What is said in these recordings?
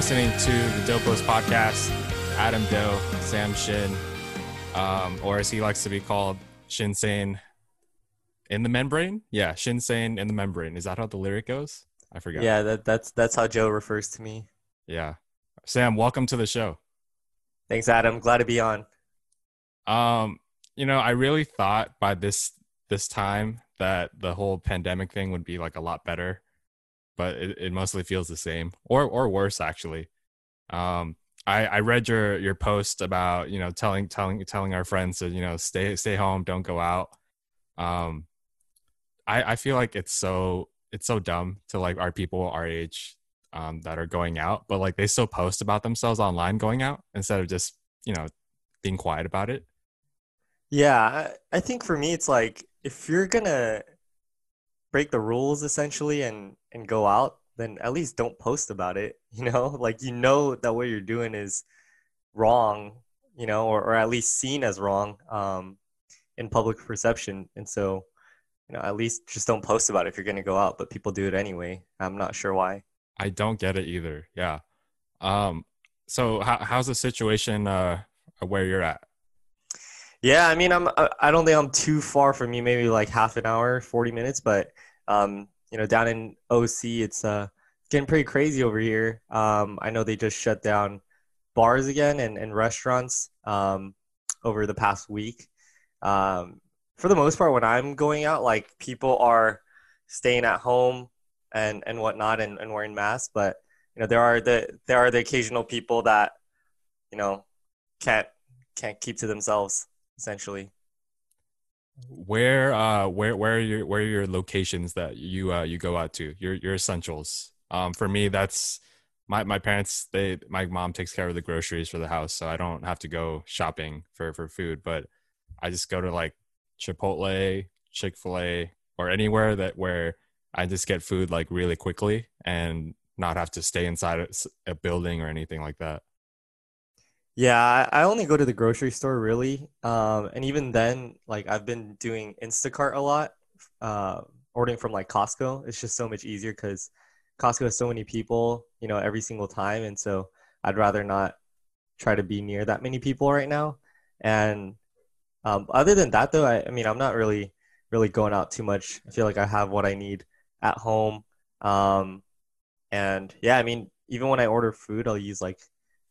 listening to the Dope Post podcast. Adam Doe, Sam Shin, um, or as he likes to be called, Shinsane in the membrane. Yeah, Shinsane in the membrane. Is that how the lyric goes? I forgot. Yeah, that, that's that's how Joe refers to me. Yeah. Sam, welcome to the show. Thanks, Adam. Glad to be on. Um, you know, I really thought by this this time that the whole pandemic thing would be like a lot better, but it, it mostly feels the same or or worse actually. Um, I, I read your your post about you know telling telling telling our friends to you know stay stay home, don't go out. Um, I I feel like it's so it's so dumb to like our people our age um, that are going out, but like they still post about themselves online going out instead of just you know being quiet about it. Yeah, I, think for me it's like if you're gonna break the rules essentially and and go out, then at least don't post about it. You know, like you know that what you're doing is wrong, you know, or, or at least seen as wrong um, in public perception. And so, you know, at least just don't post about it if you're going to go out, but people do it anyway. I'm not sure why. I don't get it either. Yeah. Um, so how, how's the situation uh, where you're at? Yeah, I mean, I'm. I don't think I'm too far from you. Maybe like half an hour, forty minutes. But um, you know, down in OC, it's uh getting pretty crazy over here. Um, I know they just shut down bars again and, and restaurants um, over the past week. Um, for the most part, when I'm going out, like people are staying at home and and whatnot and, and wearing masks. But you know, there are the there are the occasional people that you know can't can't keep to themselves essentially. Where uh where where are your where are your locations that you uh you go out to? Your your essentials. Um for me that's my my parents they my mom takes care of the groceries for the house so I don't have to go shopping for for food, but I just go to like Chipotle, Chick-fil-A or anywhere that where I just get food like really quickly and not have to stay inside a building or anything like that. Yeah, I only go to the grocery store really, um, and even then, like I've been doing Instacart a lot, uh, ordering from like Costco. It's just so much easier because Costco has so many people, you know, every single time, and so I'd rather not try to be near that many people right now. And um, other than that, though, I, I mean, I'm not really really going out too much. I feel like I have what I need at home. Um, and yeah, I mean, even when I order food, I'll use like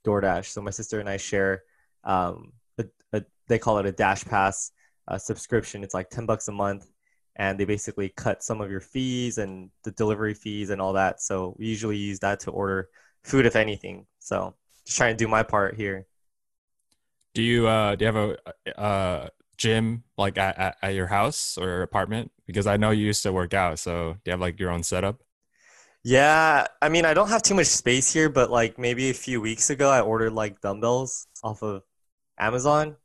DoorDash. So my sister and I share um, a, a, they call it a Dash Pass uh, subscription. It's like ten bucks a month, and they basically cut some of your fees and the delivery fees and all that. So we usually use that to order food, if anything. So just trying to do my part here. Do you uh, do you have a, a gym like at, at your house or apartment? Because I know you used to work out. So do you have like your own setup? Yeah, I mean, I don't have too much space here, but like maybe a few weeks ago, I ordered like dumbbells off of Amazon.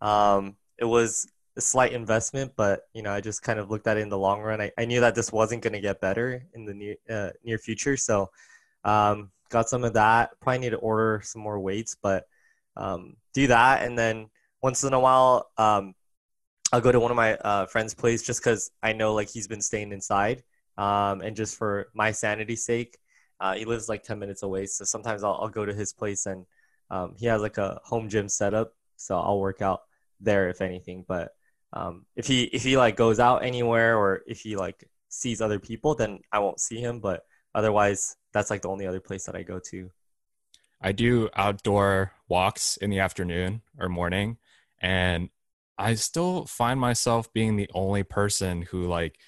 Um, it was a slight investment, but you know, I just kind of looked at it in the long run. I, I knew that this wasn't going to get better in the near uh, near future, so um, got some of that. Probably need to order some more weights, but um, do that, and then once in a while, um, I'll go to one of my uh, friends' place just because I know like he's been staying inside um, and just for my sanity's sake. Uh, he lives like 10 minutes away. So sometimes I'll, I'll go to his place and um, he has like a home gym setup. So I'll work out there if anything. But um, if he if he like goes out anywhere or if he like sees other people, then I won't see him. But otherwise, that's like the only other place that I go to. I do outdoor walks in the afternoon or morning, and I still find myself being the only person who like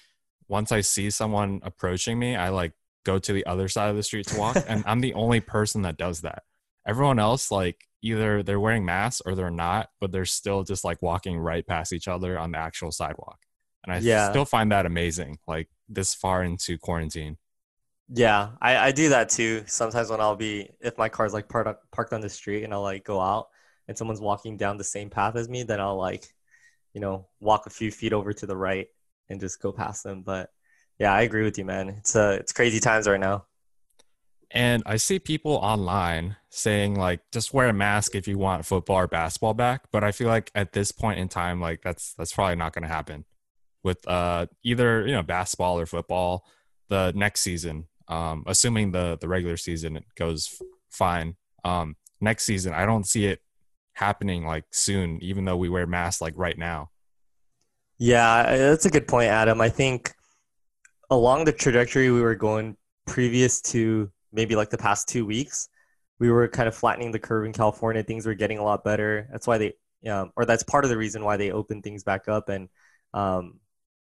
once I see someone approaching me, I like go to the other side of the street to walk. and I'm the only person that does that. Everyone else, like either they're wearing masks or they're not, but they're still just like walking right past each other on the actual sidewalk. And I yeah. still find that amazing, like this far into quarantine. Yeah, I, I do that too. Sometimes when I'll be, if my car's like parked, parked on the street and I'll like go out and someone's walking down the same path as me, then I'll like, you know, walk a few feet over to the right and just go past them. But yeah, I agree with you, man. It's uh, it's crazy times right now. And I see people online saying like, just wear a mask if you want football or basketball back. But I feel like at this point in time, like that's that's probably not going to happen with uh, either you know basketball or football the next season. Um, assuming the the regular season it goes fine. Um, next season, I don't see it happening like soon, even though we wear masks like right now. Yeah, that's a good point, Adam. I think along the trajectory we were going previous to maybe like the past two weeks, we were kind of flattening the curve in California. Things were getting a lot better. That's why they, um, or that's part of the reason why they opened things back up. And, um,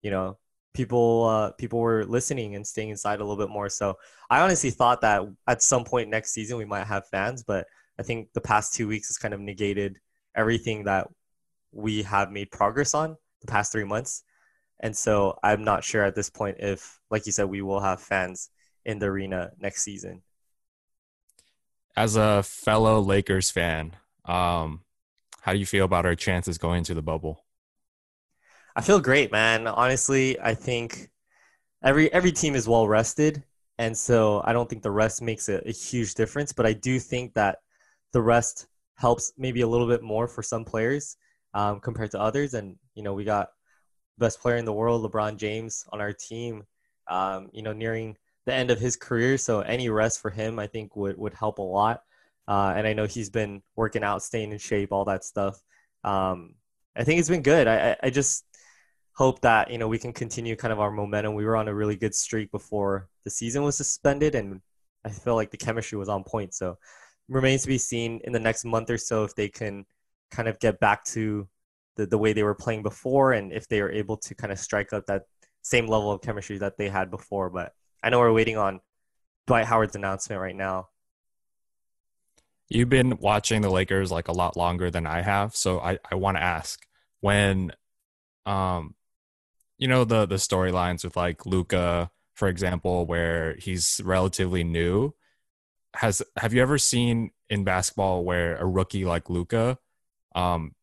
you know, people uh, people were listening and staying inside a little bit more. So I honestly thought that at some point next season we might have fans, but I think the past two weeks has kind of negated everything that we have made progress on the past three months. And so I'm not sure at this point if, like you said, we will have fans in the arena next season. As a fellow Lakers fan, um, how do you feel about our chances going to the bubble? I feel great, man. Honestly, I think every every team is well rested, and so I don't think the rest makes a, a huge difference. But I do think that the rest helps maybe a little bit more for some players um, compared to others. And you know, we got best player in the world, LeBron James, on our team. Um, you know, nearing the end of his career, so any rest for him, I think, would would help a lot. Uh, and I know he's been working out, staying in shape, all that stuff. Um, I think it's been good. I, I just hope that you know we can continue kind of our momentum. We were on a really good streak before the season was suspended, and I feel like the chemistry was on point. So remains to be seen in the next month or so if they can kind of get back to the, the way they were playing before and if they are able to kind of strike up that same level of chemistry that they had before. But I know we're waiting on Dwight Howard's announcement right now. You've been watching the Lakers like a lot longer than I have, so I, I want to ask when um you know the the storylines with like Luka, for example, where he's relatively new. Has have you ever seen in basketball where a rookie like Luka, um,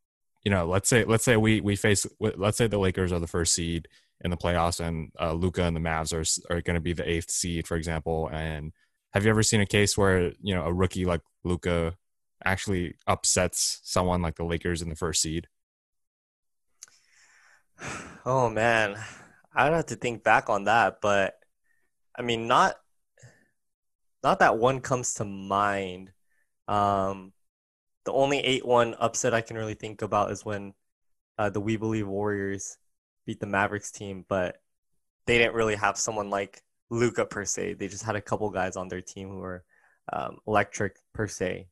you know, let's say let's say we we face let's say the Lakers are the first seed in the playoffs and uh, Luka and the Mavs are are going to be the eighth seed, for example. And have you ever seen a case where you know a rookie like Luka actually upsets someone like the Lakers in the first seed? Oh man, I'd have to think back on that, but I mean, not not that one comes to mind. Um, the only eight one upset I can really think about is when uh, the We Believe Warriors beat the Mavericks team, but they didn't really have someone like Luka per se. They just had a couple guys on their team who were um, electric per se.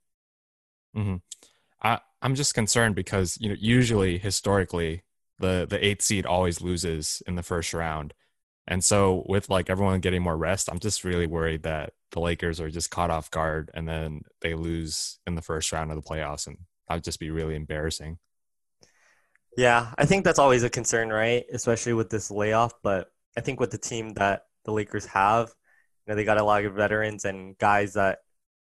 Mm-hmm. I, I'm just concerned because you know usually historically the the eighth seed always loses in the first round. And so with like everyone getting more rest, I'm just really worried that the Lakers are just caught off guard and then they lose in the first round of the playoffs and that would just be really embarrassing. Yeah, I think that's always a concern, right? Especially with this layoff, but I think with the team that the Lakers have, you know, they got a lot of veterans and guys that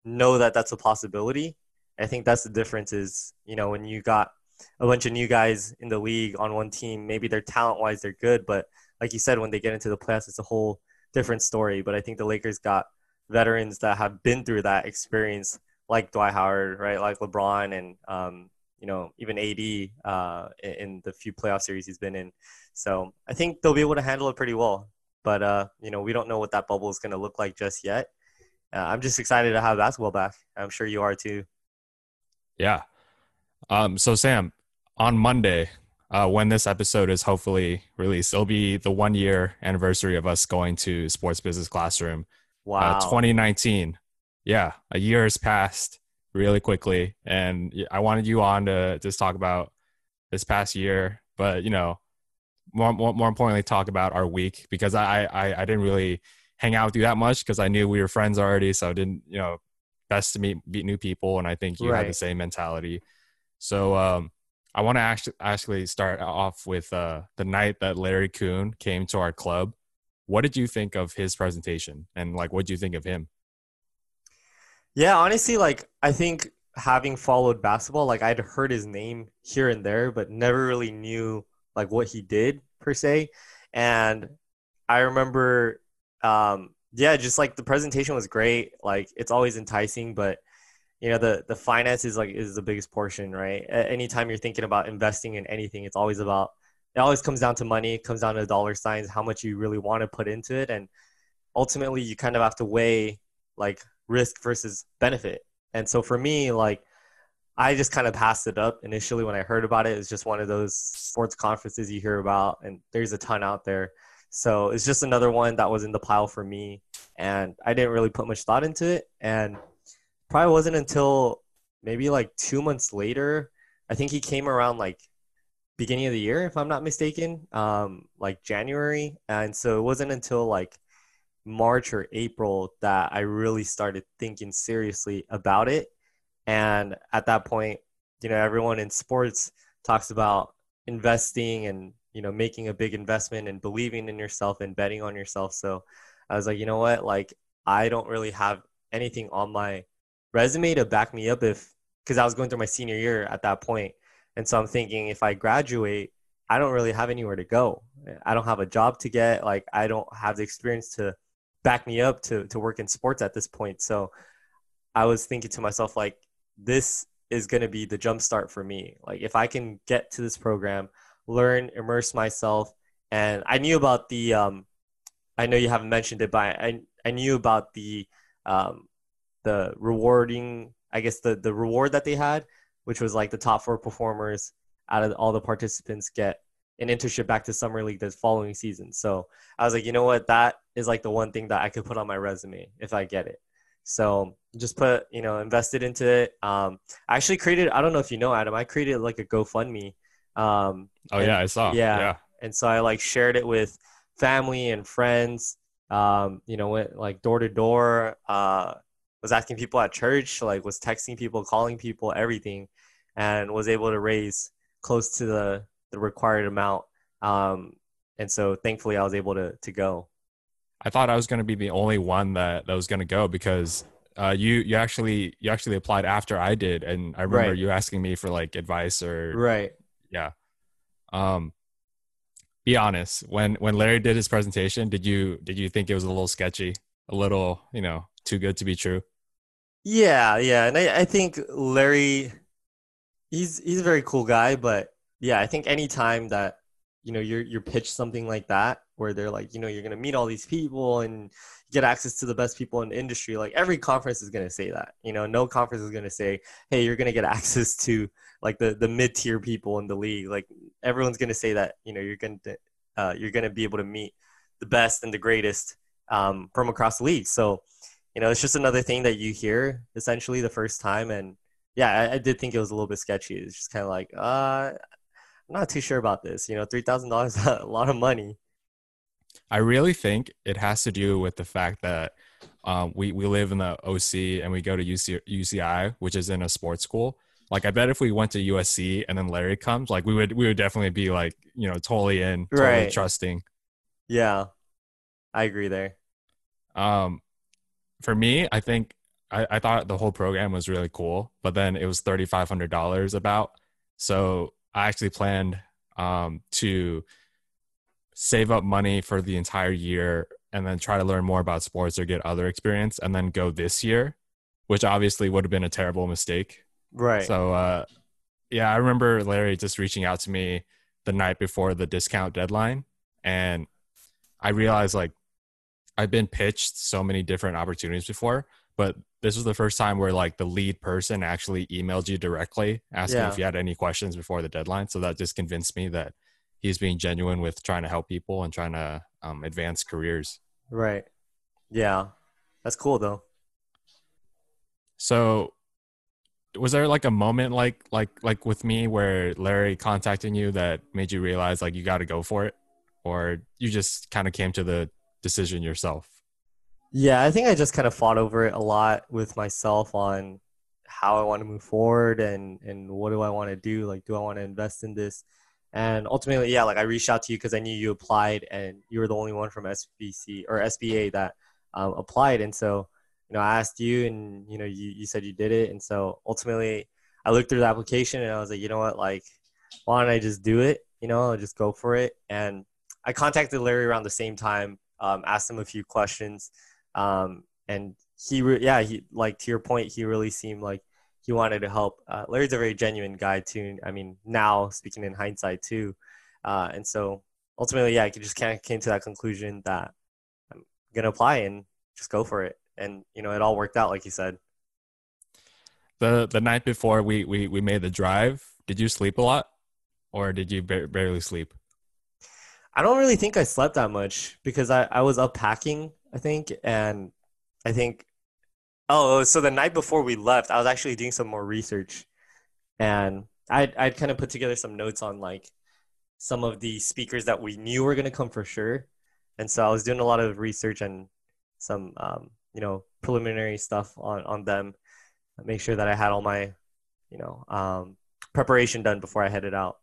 know that that's a possibility. I think that's the difference is, you know, when you got a bunch of new guys in the league on one team. Maybe they're talent wise, they're good, but like you said, when they get into the playoffs, it's a whole different story. But I think the Lakers got veterans that have been through that experience, like Dwight Howard, right, like LeBron, and um, you know even AD uh, in the few playoff series he's been in. So I think they'll be able to handle it pretty well. But uh, you know we don't know what that bubble is going to look like just yet. Uh, I'm just excited to have basketball back. I'm sure you are too. Yeah, um, so Sam, on Monday, uh, when this episode is hopefully released, it'll be the one year anniversary of us going to Sports Business Classroom. Uh, wow. Uh, 2019. Yeah, a year has passed really quickly, and I wanted you on to just talk about this past year, but you know, more more, more importantly, talk about our week because I, I I didn't really hang out with you that much because I knew we were friends already, so I didn't you know best to meet meet new people, and I think you right. had the same mentality. So um, I want to actually actually start off with uh, the night that Larry Coon came to our club. What did you think of his presentation, and like, what do you think of him? Yeah, honestly, like I think having followed basketball, like I'd heard his name here and there, but never really knew like what he did per se. And I remember, um, yeah, just like the presentation was great. Like it's always enticing, but you know the the finance is like is the biggest portion right anytime you're thinking about investing in anything it's always about it always comes down to money it comes down to dollar signs how much you really want to put into it and ultimately you kind of have to weigh like risk versus benefit And so for me, like I just kind of passed it up initially when I heard about it. It's just one of those sports conferences you hear about, and there's a ton out there. So it's just another one that was in the pile for me, and I didn't really put much thought into it. And probably wasn't until maybe like two months later. I think he came around like beginning of the year, if I'm not mistaken, um, like January. And so it wasn't until like March or April that I really started thinking seriously about it. And at that point, you know, everyone in sports talks about investing and, you know, making a big investment and believing in yourself and betting on yourself. So I was like, you know what? Like, I don't really have anything on my resume to back me up if, because I was going through my senior year at that point. And so I'm thinking if I graduate, I don't really have anywhere to go. I don't have a job to get. Like, I don't have the experience to back me up to to work in sports at this point. So I was thinking to myself like this is going to be the jump start for me. Like if I can get to this program, learn, immerse myself, and I knew about the um, I know you haven't mentioned it, but I I knew about the um, the rewarding I guess the the reward that they had, which was like the top four performers out of all the participants get an internship back to summer league the following season. So I was like, you know what, that is like the one thing that I could put on my resume if I get it. So just put, you know, invested into it. Um, I actually created, I don't know if you know, Adam, I created like a GoFundMe. Um, oh and, yeah, I saw. Yeah, yeah. And so I like shared it with family and friends. Um, you know, went like door to door. Uh, was asking people at church, like was texting people, calling people, everything, and was able to raise close to the the required amount. Um, and so thankfully I was able to to go. I thought I was going to be the only one that, that was going to go because uh, you you actually you actually applied after I did, and I remember right. you asking me for like advice or right. Yeah. Um, be honest. When when Larry did his presentation, did you did you think it was a little sketchy, a little you know too good to be true? Yeah, yeah, and I, I think Larry, he's he's a very cool guy, but yeah, I think anytime that you know you're you're pitched something like that where they're like, you know, you're gonna meet all these people and get access to the best people in the industry. Like every conference is gonna say that. You know, no conference is gonna say, hey, you're gonna get access to like the the mid tier people in the league. Like everyone's gonna say that. You know, you're gonna uh, you're gonna be able to meet the best and the greatest um, from across the league. So, you know, it's just another thing that you hear essentially the first time and yeah, I, I, did think it was a little bit sketchy. It's just kind of like, uh, I'm not too sure about this. You know, three thousand dollars is a lot of money. I really think it has to do with the fact that um, we we live in the OC and we go to UC, UCI, which is in a sports school. Like, I bet if we went to USC and then Larry comes, like we would we would definitely be like you know totally in, totally right. trusting. Yeah, I agree there. Um, for me, I think I, I thought the whole program was really cool, but then it was thirty five hundred dollars about. So I actually planned um, to save up money for the entire year and then try to learn more about sports or get other experience and then go this year, which obviously would have been a terrible mistake. Right. So, uh, yeah, I remember Larry just reaching out to me the night before the discount deadline. And I realized like I've been pitched so many different opportunities before, but this was the first time where like the lead person actually emailed you directly asking yeah. if you had any questions before the deadline. So that just convinced me that he's being genuine with trying to help people and trying to um, advance careers. Right. Yeah. That's cool though. So was there like a moment like like like with me where Larry contacting you that made you realize like you got to go for it or you just kind of came to the decision yourself? Yeah, I think I just kind of fought over it a lot with myself on how I want to move forward and and what do I want to do? Like, do I want to invest in this? And ultimately, yeah, like I reached out to you because I knew you applied and you were the only one from SBC or SBA that um, applied. And so, you know, I asked you, and you know, you you said you did it. And so ultimately, I looked through the application and I was like, you know what, like, why don't I just do it? You know, I'll just go for it. And I contacted Larry around the same time, um, asked him a few questions um, and he, re- yeah, he like to your point, he really seemed like he wanted to help. Uh, Larry's a very genuine guy too. I mean, now speaking in hindsight too, uh, and so ultimately, yeah, I just kind of came to that conclusion that I'm gonna apply and just go for it. And you know, it all worked out, like you said. the the night before we we we made the drive, did you sleep a lot, or did you ba- barely sleep? I don't really think I slept that much because I I was up packing, I think, and I think. Oh, so the night before we left, I was actually doing some more research, and I'd I'd kind of put together some notes on like some of the speakers that we knew were gonna come for sure, and so I was doing a lot of research and some um, you know preliminary stuff on on them, make sure that I had all my you know um, preparation done before I headed out.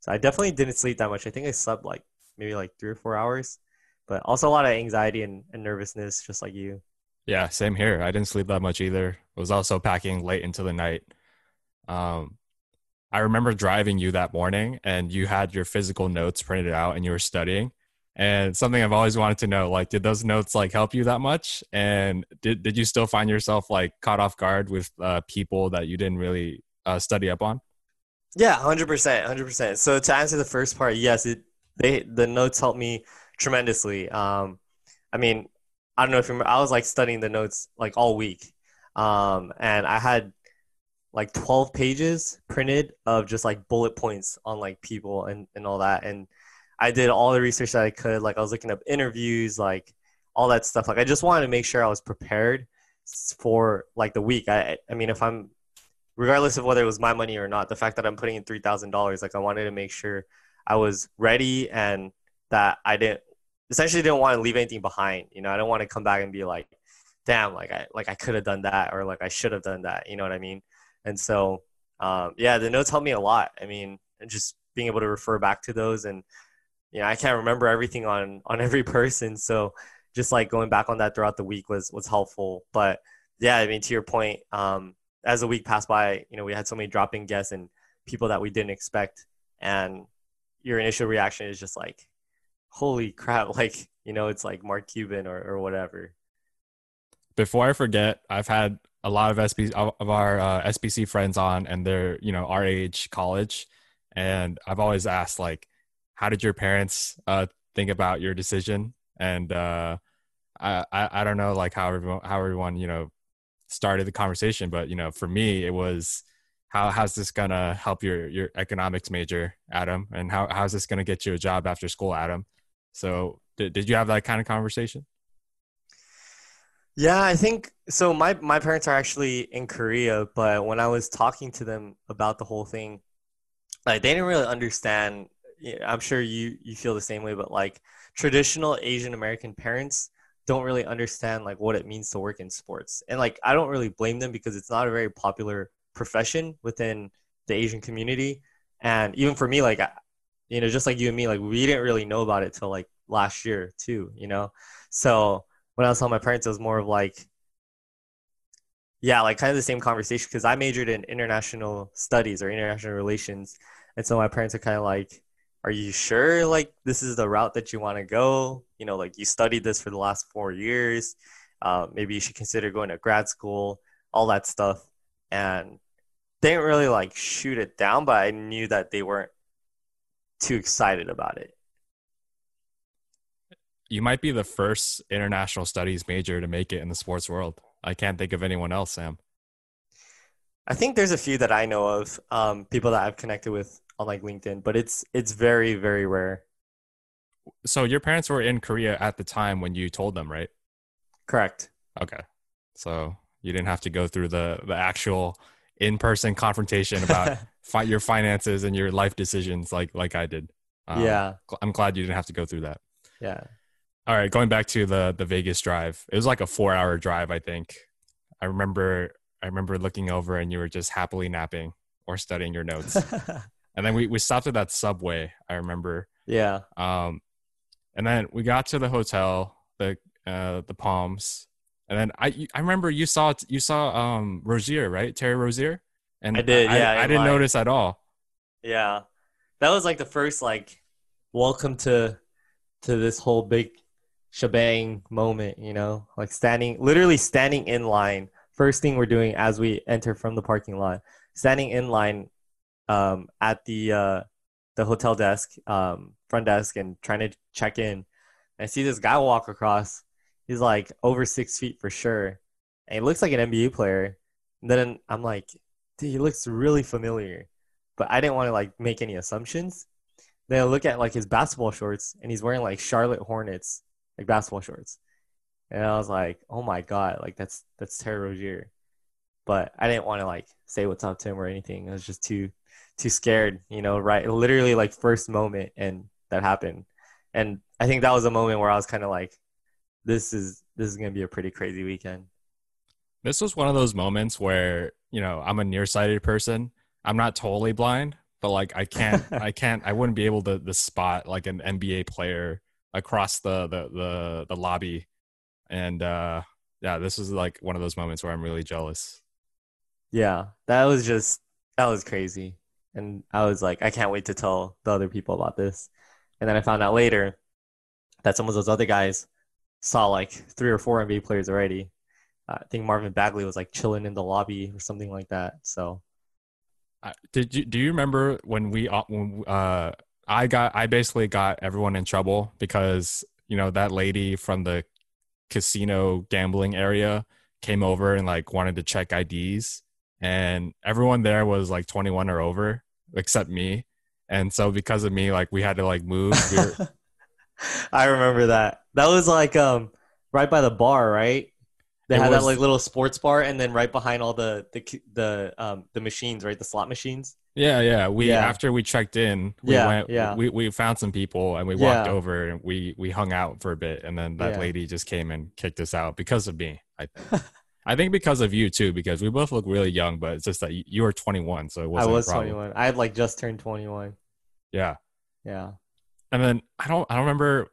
So I definitely didn't sleep that much. I think I slept like maybe like three or four hours, but also a lot of anxiety and, and nervousness, just like you. Yeah, same here. I didn't sleep that much either. I was also packing late into the night. Um, I remember driving you that morning, and you had your physical notes printed out, and you were studying. And something I've always wanted to know, like, did those notes like help you that much? And did did you still find yourself like caught off guard with uh, people that you didn't really uh, study up on? Yeah, hundred percent, hundred percent. So to answer the first part, yes, it they the notes helped me tremendously. Um, I mean, I don't know if you remember, I was like studying the notes like all week, um, and I had like twelve pages printed of just like bullet points on like people and and all that, and I did all the research that I could. Like I was looking up interviews, like all that stuff. Like I just wanted to make sure I was prepared for like the week. I I mean, if I'm regardless of whether it was my money or not, the fact that I'm putting in three thousand dollars, like I wanted to make sure I was ready and that I didn't essentially didn't want to leave anything behind. You know, I don't want to come back and be like, damn, like I like I could have done that or like I should have done that. You know what I mean? And so um, yeah, the notes helped me a lot. I mean, just being able to refer back to those and you know, I can't remember everything on on every person. So just like going back on that throughout the week was was helpful. But yeah, I mean to your point, um, as the week passed by, you know, we had so many drop in guests and people that we didn't expect. And your initial reaction is just like, holy crap, like, you know, it's like Mark Cuban or, or whatever. Before I forget, I've had a lot of SB of our uh, SBC friends on, and they're you know our age, college, and I've always asked like, how did your parents uh, think about your decision? And uh, I I don't know like how everyone how everyone you know started the conversation, but you know for me it was how how's this gonna help your your economics major, Adam, and how how's this gonna get you a job after school, Adam? So did did you have that kind of conversation? Yeah, I think so. My my parents are actually in Korea, but when I was talking to them about the whole thing, like they didn't really understand. I'm sure you you feel the same way, but like traditional Asian American parents don't really understand like what it means to work in sports, and like I don't really blame them because it's not a very popular profession within the Asian community, and even for me, like you know, just like you and me, like we didn't really know about it till like last year too, you know, so when I was telling my parents, it was more of like, yeah, like kind of the same conversation because I majored in international studies or international relations. And so my parents are kind of like, are you sure like this is the route that you want to go? You know, like you studied this for the last four years. Uh, maybe you should consider going to grad school, all that stuff. And didn't really like shoot it down, but I knew that they weren't too excited about it you might be the first international studies major to make it in the sports world. I can't think of anyone else, Sam. I think there's a few that I know of, um, people that I've connected with on like LinkedIn, but it's it's very very rare. So your parents were in Korea at the time when you told them, right? Correct. Okay, so you didn't have to go through the the actual in person confrontation about fi- your finances and your life decisions like like I did. Um, yeah, I'm glad you didn't have to go through that. Yeah. All right, going back to the the Vegas drive. It was like a 4-hour drive, I think. I remember I remember looking over and you were just happily napping or studying your notes. and then we we stopped at that subway, I remember. Yeah. Um and then we got to the hotel, the uh the Palms. And then I I remember you saw you saw um Rozier, right? Terry Rozier? And I did, I, yeah. I, I didn't notice at all. Yeah. That was like the first like welcome to to this whole big shebang moment, you know, like standing, literally standing in line. First thing we're doing as we enter from the parking lot, standing in line um, at the uh, the hotel desk, um, front desk, and trying to check in. I see this guy walk across. He's like over six feet for sure, and he looks like an NBA player. And then I'm like, dude, he looks really familiar, but I didn't want to like make any assumptions. Then I look at like his basketball shorts, and he's wearing like Charlotte Hornets like basketball shorts, and I was like, oh my god, like that's that's Terry Rozier. But I didn't want to like say what's up to him or anything. I was just too too scared, you know. Right, literally like first moment, and that happened, and I think that was a moment where I was kind of like, this is this is gonna be a pretty crazy weekend. This was one of those moments where you know I'm a nearsighted person. I'm not totally blind, but like I can't, I can't, I wouldn't be able to, to spot like an NBA player across the the the, the lobby, and uh, yeah, this was like one of those moments where I'm really jealous. Yeah, that was just that was crazy, and I was like, I can't wait to tell the other people about this. And then I found out later that some of those other guys saw like three or four NBA players already. Uh, I think Marvin Bagley was like chilling in the lobby or something like that. So, uh, did you do you remember when we uh, when uh I got I basically got everyone in trouble because you know that lady from the casino gambling area came over and like wanted to check IDs and everyone there was like 21 or over except me and so because of me like we had to like move we were, I remember that. That was like um right by the bar, right? They It had was- that like little sports bar, and then right behind all the the the um the machines, right? The slot machines. yeah yeah we Yeah. after we checked in we Yeah, went yeah. we we found some people and we walked Yeah. over and we we hung out for a bit and then that Yeah. lady just came and kicked us out because of me I think. I think because of you too because we both look really young but it's just that you, were 21 so it I wasn't was a 21. I had like just turned 21. yeah Yeah. And then I don't I don't remember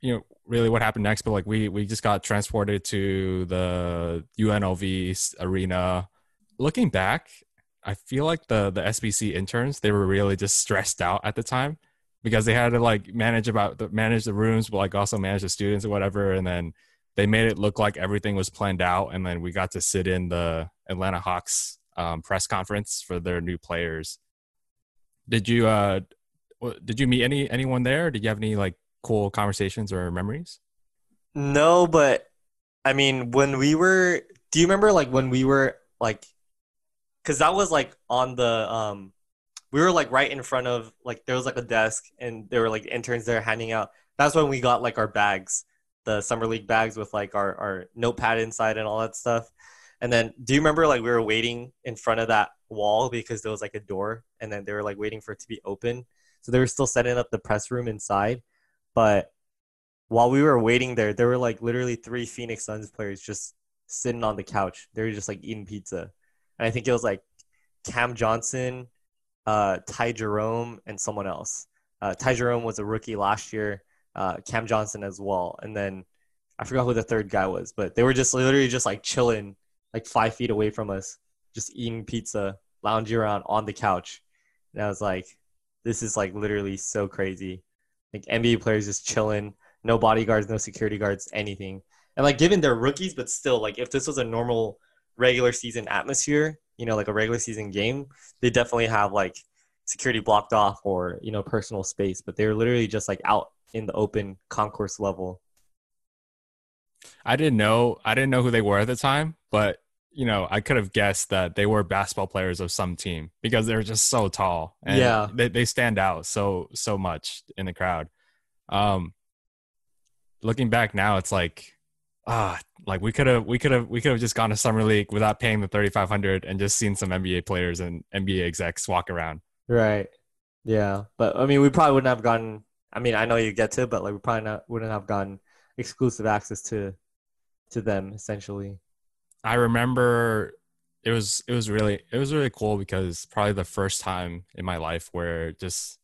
you know really what happened next but like we we just got transported to the UNLV arena. Looking back I feel like the the SBC interns they were really just stressed out at the time because they had to like manage about the, manage the rooms but like also manage the students or whatever. And then they made it look like everything was planned out. And then we got to sit in the Atlanta Hawks um, press conference for their new players. Did you uh did you meet any anyone there? Did you have any like cool conversations or memories? No, but I mean, when we were, do you remember like when we were like, because that was like on the, um, we were like right in front of like there was like a desk and there were like interns there handing out. That's when we got like our bags, the summer league bags with like our our notepad inside and all that stuff. And then, do you remember like we were waiting in front of that wall because there was like a door, and then they were like waiting for it to be open. So they were still setting up the press room inside, but while we were waiting there, there were like literally three Phoenix Suns players just sitting on the couch. They were just like eating pizza. And I think it was like Cam Johnson, uh, Ty Jerome, and someone else. Uh, Ty Jerome was a rookie last year, uh, Cam Johnson as well. And then I forgot who the third guy was, but they were just literally just like chilling like five feet away from us, just eating pizza, lounging around on the couch. And I was like, this is like literally so crazy. Like NBA players just chilling no bodyguards, no security guards, anything. And like given they're rookies, but still, like if this was a normal regular season atmosphere, you know, like a regular season game, they definitely have like security blocked off or, you know, personal space. But they were literally just like out in the open concourse level. I didn't know I didn't know who they were at the time, but you know I could have guessed that they were basketball players of some team because they're just so tall and Yeah. they they stand out so so much in the crowd. Um, looking back now, it's like ah, like we could have we could have we could have just gone to summer league without paying the thirty five hundred and just seen some NBA players and NBA execs walk around. Right. Yeah. But I mean, we probably wouldn't have gotten, I mean, I know you get to, but like we probably not, wouldn't have gotten exclusive access to to them essentially. I remember it was it was really it was really cool because probably the first time in my life where just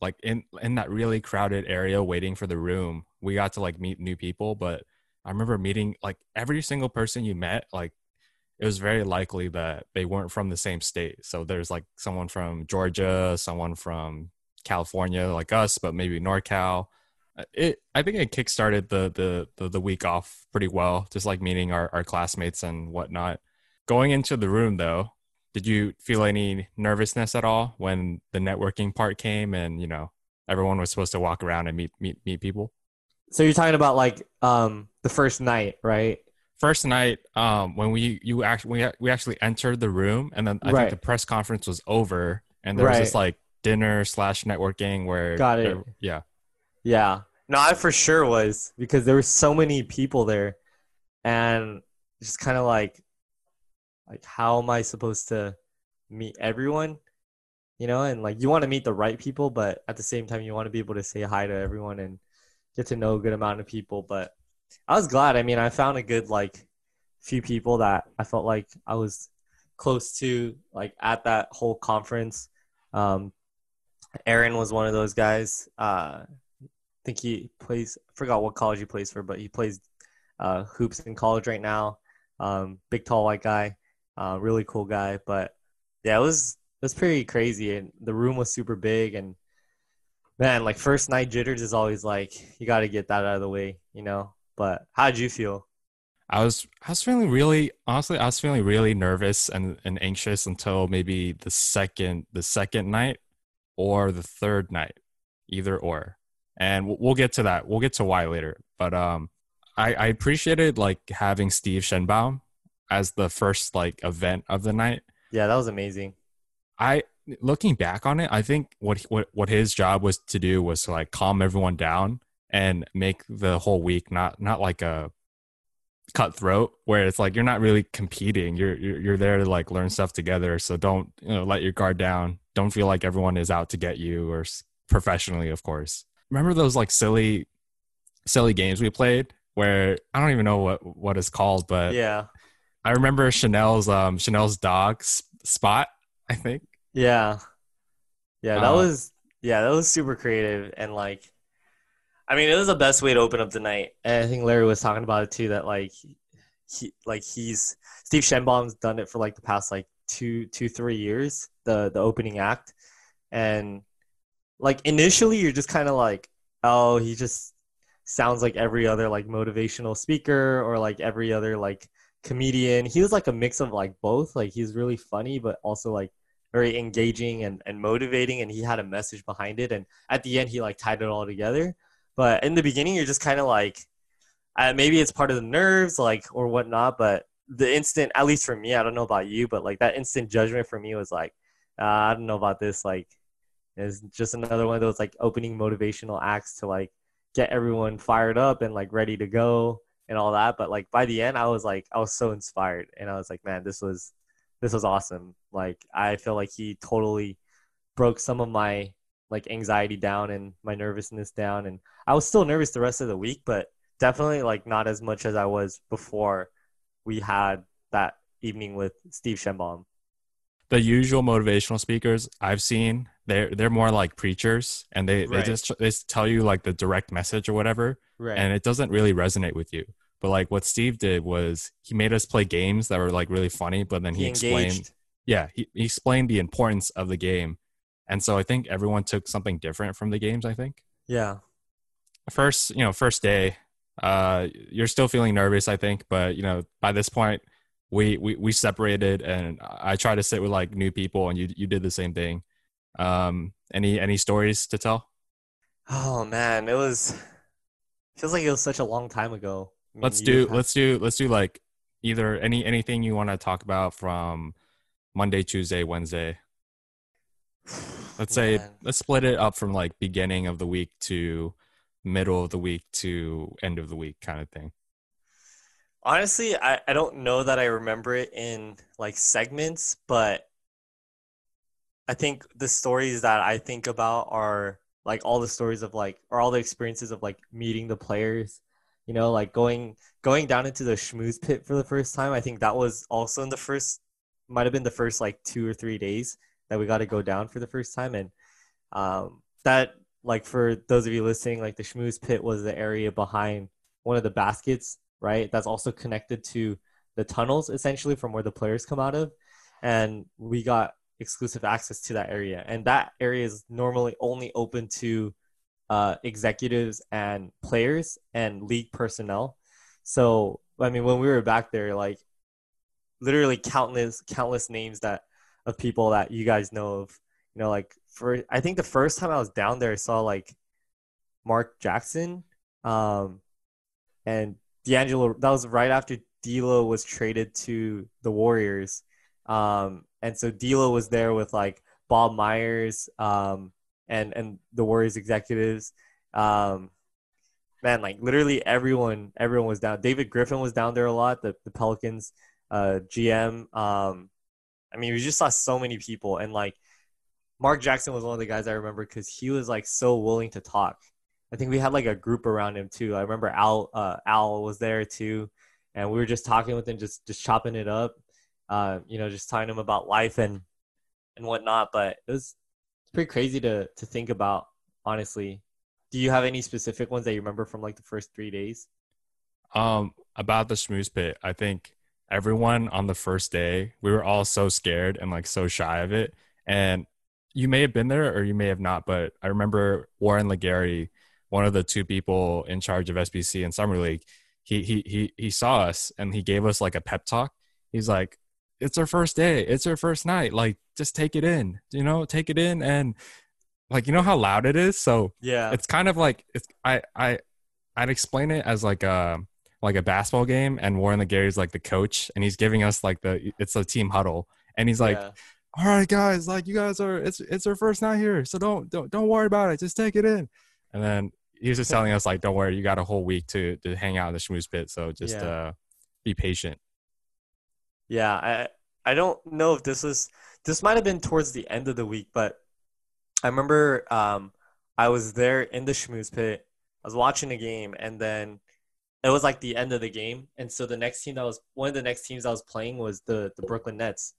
like in in that really crowded area waiting for the room we got to like meet new people but I remember meeting like every single person you met like it was very likely that they weren't from the same state. So there's like someone from Georgia someone from California like us but maybe NorCal it I think it kickstarted the the the, the week off pretty well, just like meeting our, our classmates and whatnot. Going into the room though, did you feel any nervousness at all when the networking part came and you know everyone was supposed to walk around and meet meet meet people? So you're talking about like um the first night, right? first night um when we you actually we, we actually entered the room and then i Right. think the press conference was over and there was this like dinner slash networking where Got it. there- yeah Yeah. No, I for sure was because there were so many people there and just kind of like like how am I supposed to meet everyone? You know, and like you want to meet the right people, but at the same time you want to be able to say hi to everyone and get to know a good amount of people, but I was glad. I mean, I found a good like few people that I felt like I was close to like at that whole conference. Um Aaron was one of those guys. Uh think he plays. Forgot what college he plays for, but he plays uh, hoops in college right now. Um, big, tall, white guy, uh, really cool guy. But yeah, it was it was pretty crazy, and the room was super big. And man, like first night jitters is always like you got to get that out of the way, you know. But how did you feel? i was i was feeling really honestly i was feeling really nervous and, and anxious until maybe the second the second night or the third night either or and we'll- we'll get to that we'll get to why later but um i i appreciated like having steve shenbaum as the first like event of the night Yeah, that was amazing. I looking back on it, I think what what what his job was to do was to like calm everyone down and make the whole week not not like a cutthroat where it's like you're not really competing. You're you're, you're there to like learn stuff together. So don't you know let your guard down. Don't feel like everyone is out to get you or professionally, of course. Remember those like silly silly games we played where I don't even know what what it's called, but Yeah, I remember Chanel's um Chanel's dog Spot. I think. yeah, yeah. That Uh, was yeah, that was super creative and like, I mean, it was the best way to open up the night. And I think Larry was talking about it too. That like, he like he's Steve Shenbaum's done it for like the past like two two three years. The the opening act, and like initially you're just kind of like, oh, he just sounds like every other like motivational speaker or like every other like comedian. He was like a mix of like both. Like he's really funny, but also like very engaging and, and motivating and he had a message behind it and at the end he like tied it all together but in the beginning you're just kind of like uh, maybe it's part of the nerves like or whatnot but the instant at least for me i don't know about you but like that instant judgment for me was like uh, i don't know about this like it's just another one of those like opening motivational acts to like get everyone fired up and like ready to go and all that. But like by the end i was like i was so inspired and i was like man this was this was awesome. Like i feel like he totally broke some of my like anxiety down and my nervousness down. And i was still nervous the rest of the week but definitely like not as much as i was before we had that evening with steve shenbaum the usual motivational speakers I've seen, they're they're more like preachers, and they they just they tell you like the direct message or whatever, right and it doesn't really resonate with you. But like what Steve did was he made us play games that were like really funny, but then he, he explained, yeah, he, he explained the importance of the game, and so I think everyone took something different from the games. I think yeah first you know first day, uh, you're still feeling nervous. I think, but you know by this point. We, we we separated and I tried to sit with like new people and you you did the same thing. Um, any any stories to tell? oh man it was feels like it was such a long time ago I mean, Let's do have- let's do let's do like either any anything you want to talk about from Monday, Tuesday, Wednesday. Let's say Man. let's split it up from like beginning of the week to middle of the week to end of the week kind of thing. Honestly, I, I don't know that I remember it in like segments, but I think the stories that I think about are like all the stories of like or all the experiences of like meeting the players, you know, like going going down into the schmooze pit for the first time. I think that was also in the first might have been the first like two or three days that we got to go down for the first time and um that like for those of you listening like the schmooze pit was the area behind one of the baskets right? That's also connected to the tunnels essentially from where the players come out of. And we got exclusive access to that area. And that area is normally only open to uh, executives and players and league personnel. So, I mean, when we were back there, like literally countless, countless names that of people that you guys know of, you know, like for, I think the first time I was down there, I saw like Mark Jackson, um, and D'Angelo, that was right after D'Lo was traded to the Warriors, um, and so D'Lo was there with like Bob Myers um, and and the Warriors executives. Um, man, like literally everyone everyone was down. David Griffin was down there a lot. The the Pelicans uh, GM. Um, I mean, we just saw so many people, and like Mark Jackson was one of the guys I remember because he was like so willing to talk. I think we had like a group around him too. I remember Al uh, Al was there too, and we were just talking with him, just just chopping it up. Uh, you know, just telling him about life and and whatnot. But it was pretty crazy to to think about, honestly. Do you have any specific ones that you remember from like the first three days? Um, about the schmooze pit, I think everyone on the first day, we were all so scared and like so shy of it. And you may have been there or you may have not, but I remember Warren LeGarie, one of the two people in charge of SBC and Summer League, he he he he saw us and he gave us like a pep talk. He's like, It's our first day, it's our first night. Like, just take it in, you know, take it in and like you know how loud it is so yeah it's kind of like it's i i i'd explain it as like a like a basketball game and warren legarie's like the coach and he's giving us like the it's a team huddle and he's like yeah. all right guys like you guys are it's it's our first night here so don't don't don't worry about it just take it in and then he was just telling us like don't worry you got a whole week to to hang out in the schmooze pit so just Yeah. uh be patient Yeah, I I don't know if this was this might have been towards the end of the week, but I remember um I was there in the schmooze pit. I was watching a game and then it was like the end of the game. And so the next team that was one of the next teams I was playing was the the Brooklyn Nets.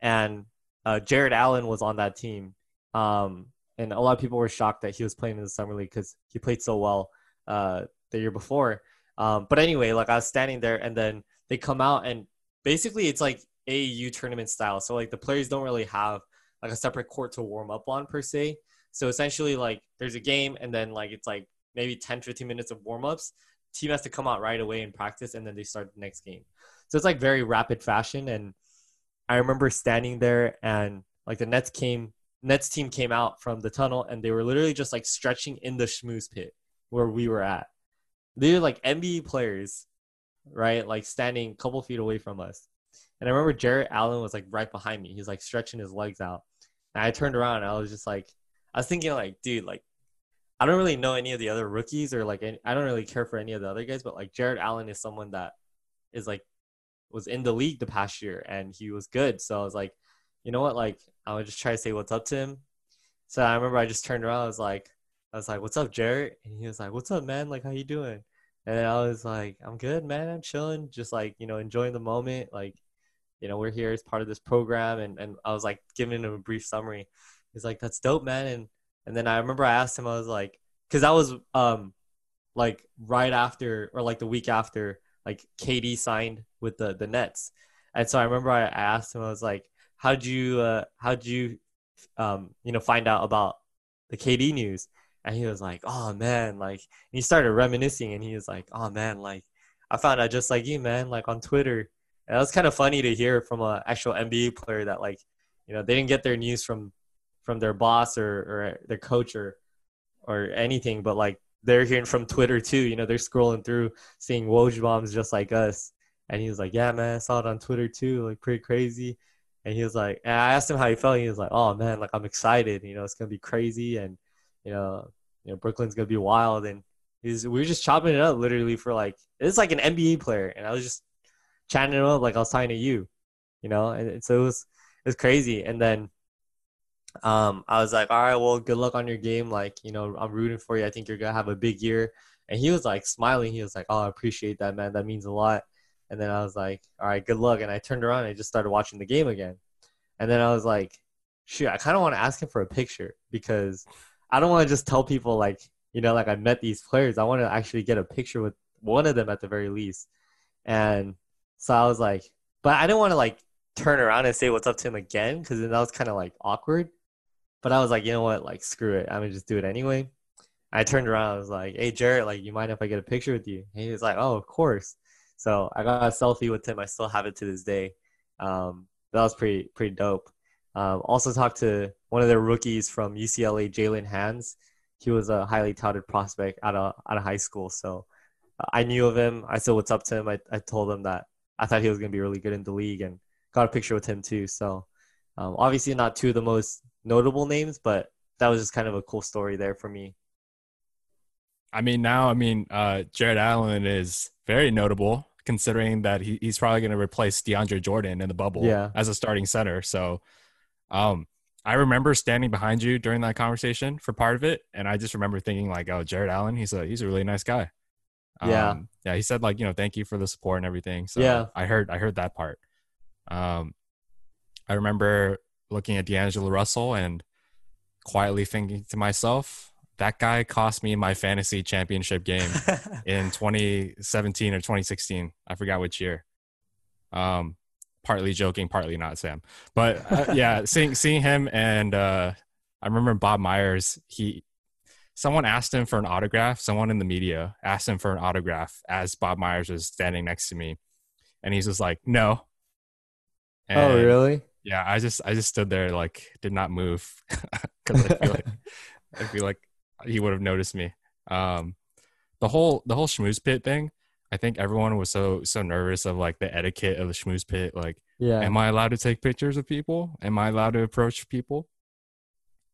And uh, Jarrett Allen was on that team. Um and a lot of people were shocked that he was playing in the summer league because he played so well uh, the year before. Um, but anyway, like I was standing there, and then they come out, and basically it's like AAU tournament style. So like the players don't really have like a separate court to warm up on per se. So essentially, like there's a game, and then like it's like maybe 10, 15 minutes of warm ups. Team has to come out right away and practice, and then they start the next game. So it's like very rapid fashion. And I remember standing there, and like the Nets came, Nets team came out from the tunnel, and they were literally just like stretching in the schmooze pit where we were at. They were like NBA players, right? Like standing a couple feet away from us. And I remember Jarrett Allen was like right behind me. He's like stretching his legs out. And I turned around I was just like, I was thinking like, dude, like, I don't really know any of the other rookies or like, I don't really care for any of the other guys, but like Jarrett Allen is someone that is like, was in the league the past year and he was good. So I was like, you know what? Like, I would just try to say what's up to him. So I remember I just turned around. I was like, I was like, "What's up, Jarrett? And he was like, "What's up, man? Like, how you doing?" And then I was like, "I'm good, man. I'm chilling, just like you know, enjoying the moment. Like, you know, we're here as part of this program." And and I was like giving him a brief summary. He's like, "That's dope, man." And and then I remember I asked him, I was like, because that was um, like right after or like the week after, like KD signed with the the Nets, and so I remember I, I asked him, I was like, "How'd you uh, how'd you um, you know, find out about the KD news?" And he was like, "Oh man," like he started reminiscing, and he was like, "Oh man, like I found out just like you, man, like on Twitter." And that was kind of funny to hear from an actual NBA player that like, you know, they didn't get their news from from their boss or or their coach or or anything, but like they're hearing from Twitter too. You know, they're scrolling through, seeing Woj bombs just like us. And he was like, "Yeah, man, I saw it on Twitter too, like pretty crazy." And he was like, and I asked him how he felt. He was like, "Oh man, like I'm excited. You know, it's gonna be crazy and." You know, you know, Brooklyn's gonna be wild, and he's we were just chopping it up literally for like it's like an NBA player, and I was just chatting him up like I was talking to you, you know, and, and so it was it was crazy, and then um I was like, all right, well, good luck on your game, like you know, I'm rooting for you. I think you're gonna have a big year, and he was like smiling. He was like, oh, I appreciate that, man. That means a lot. And then I was like, all right, good luck, and I turned around and I just started watching the game again, and then I was like, shoot, I kind of want to ask him for a picture because. I don't want to just tell people like you know like I met these players. I want to actually get a picture with one of them at the very least. And so I was like, but I didn't want to like turn around and say what's up to him again because then that was kind of like awkward. But I was like, you know what, like screw it, I'm gonna just do it anyway. I turned around, I was like, hey Jarrett, like you mind if I get a picture with you? And he was like, oh, of course. So I got a selfie with him. I still have it to this day. Um, that was pretty pretty dope. Um, also talked to one of their rookies from UCLA, Jaylen Hands. He was a highly touted prospect out of out of high school, so uh, I knew of him. I said what's up to him. I, I told him that I thought he was going to be really good in the league and got a picture with him too. So um, obviously not two of the most notable names, but that was just kind of a cool story there for me. I mean, now, I mean, uh, Jarrett Allen is very notable considering that he, he's probably going to replace DeAndre Jordan in the bubble Yeah. as a starting center. So, um, I remember standing behind you during that conversation for part of it, and I just remember thinking like, "Oh, Jarrett Allen, he's a he's a really nice guy." Yeah. Um, yeah. He said like, you know, thank you for the support and everything. So Yeah. I heard I heard that part. Um, I remember looking at D'Angelo Russell and quietly thinking to myself, that guy cost me my fantasy championship game in 2017 or 2016. I forgot which year. Um, partly joking, partly not, Sam. But uh, yeah, seeing seeing him and uh, I remember Bob Myers. He someone asked him for an autograph. Someone in the media asked him for an autograph as Bob Myers was standing next to me, and he's just like, "No." oh, And, really? Yeah, I just I just stood there like did not move because I feel like I feel like he would have noticed me. Um, the whole the whole schmooze pit thing. I think everyone was so so nervous of like the etiquette of the schmooze pit. Like, yeah. am I allowed to take pictures of people? Am I allowed to approach people?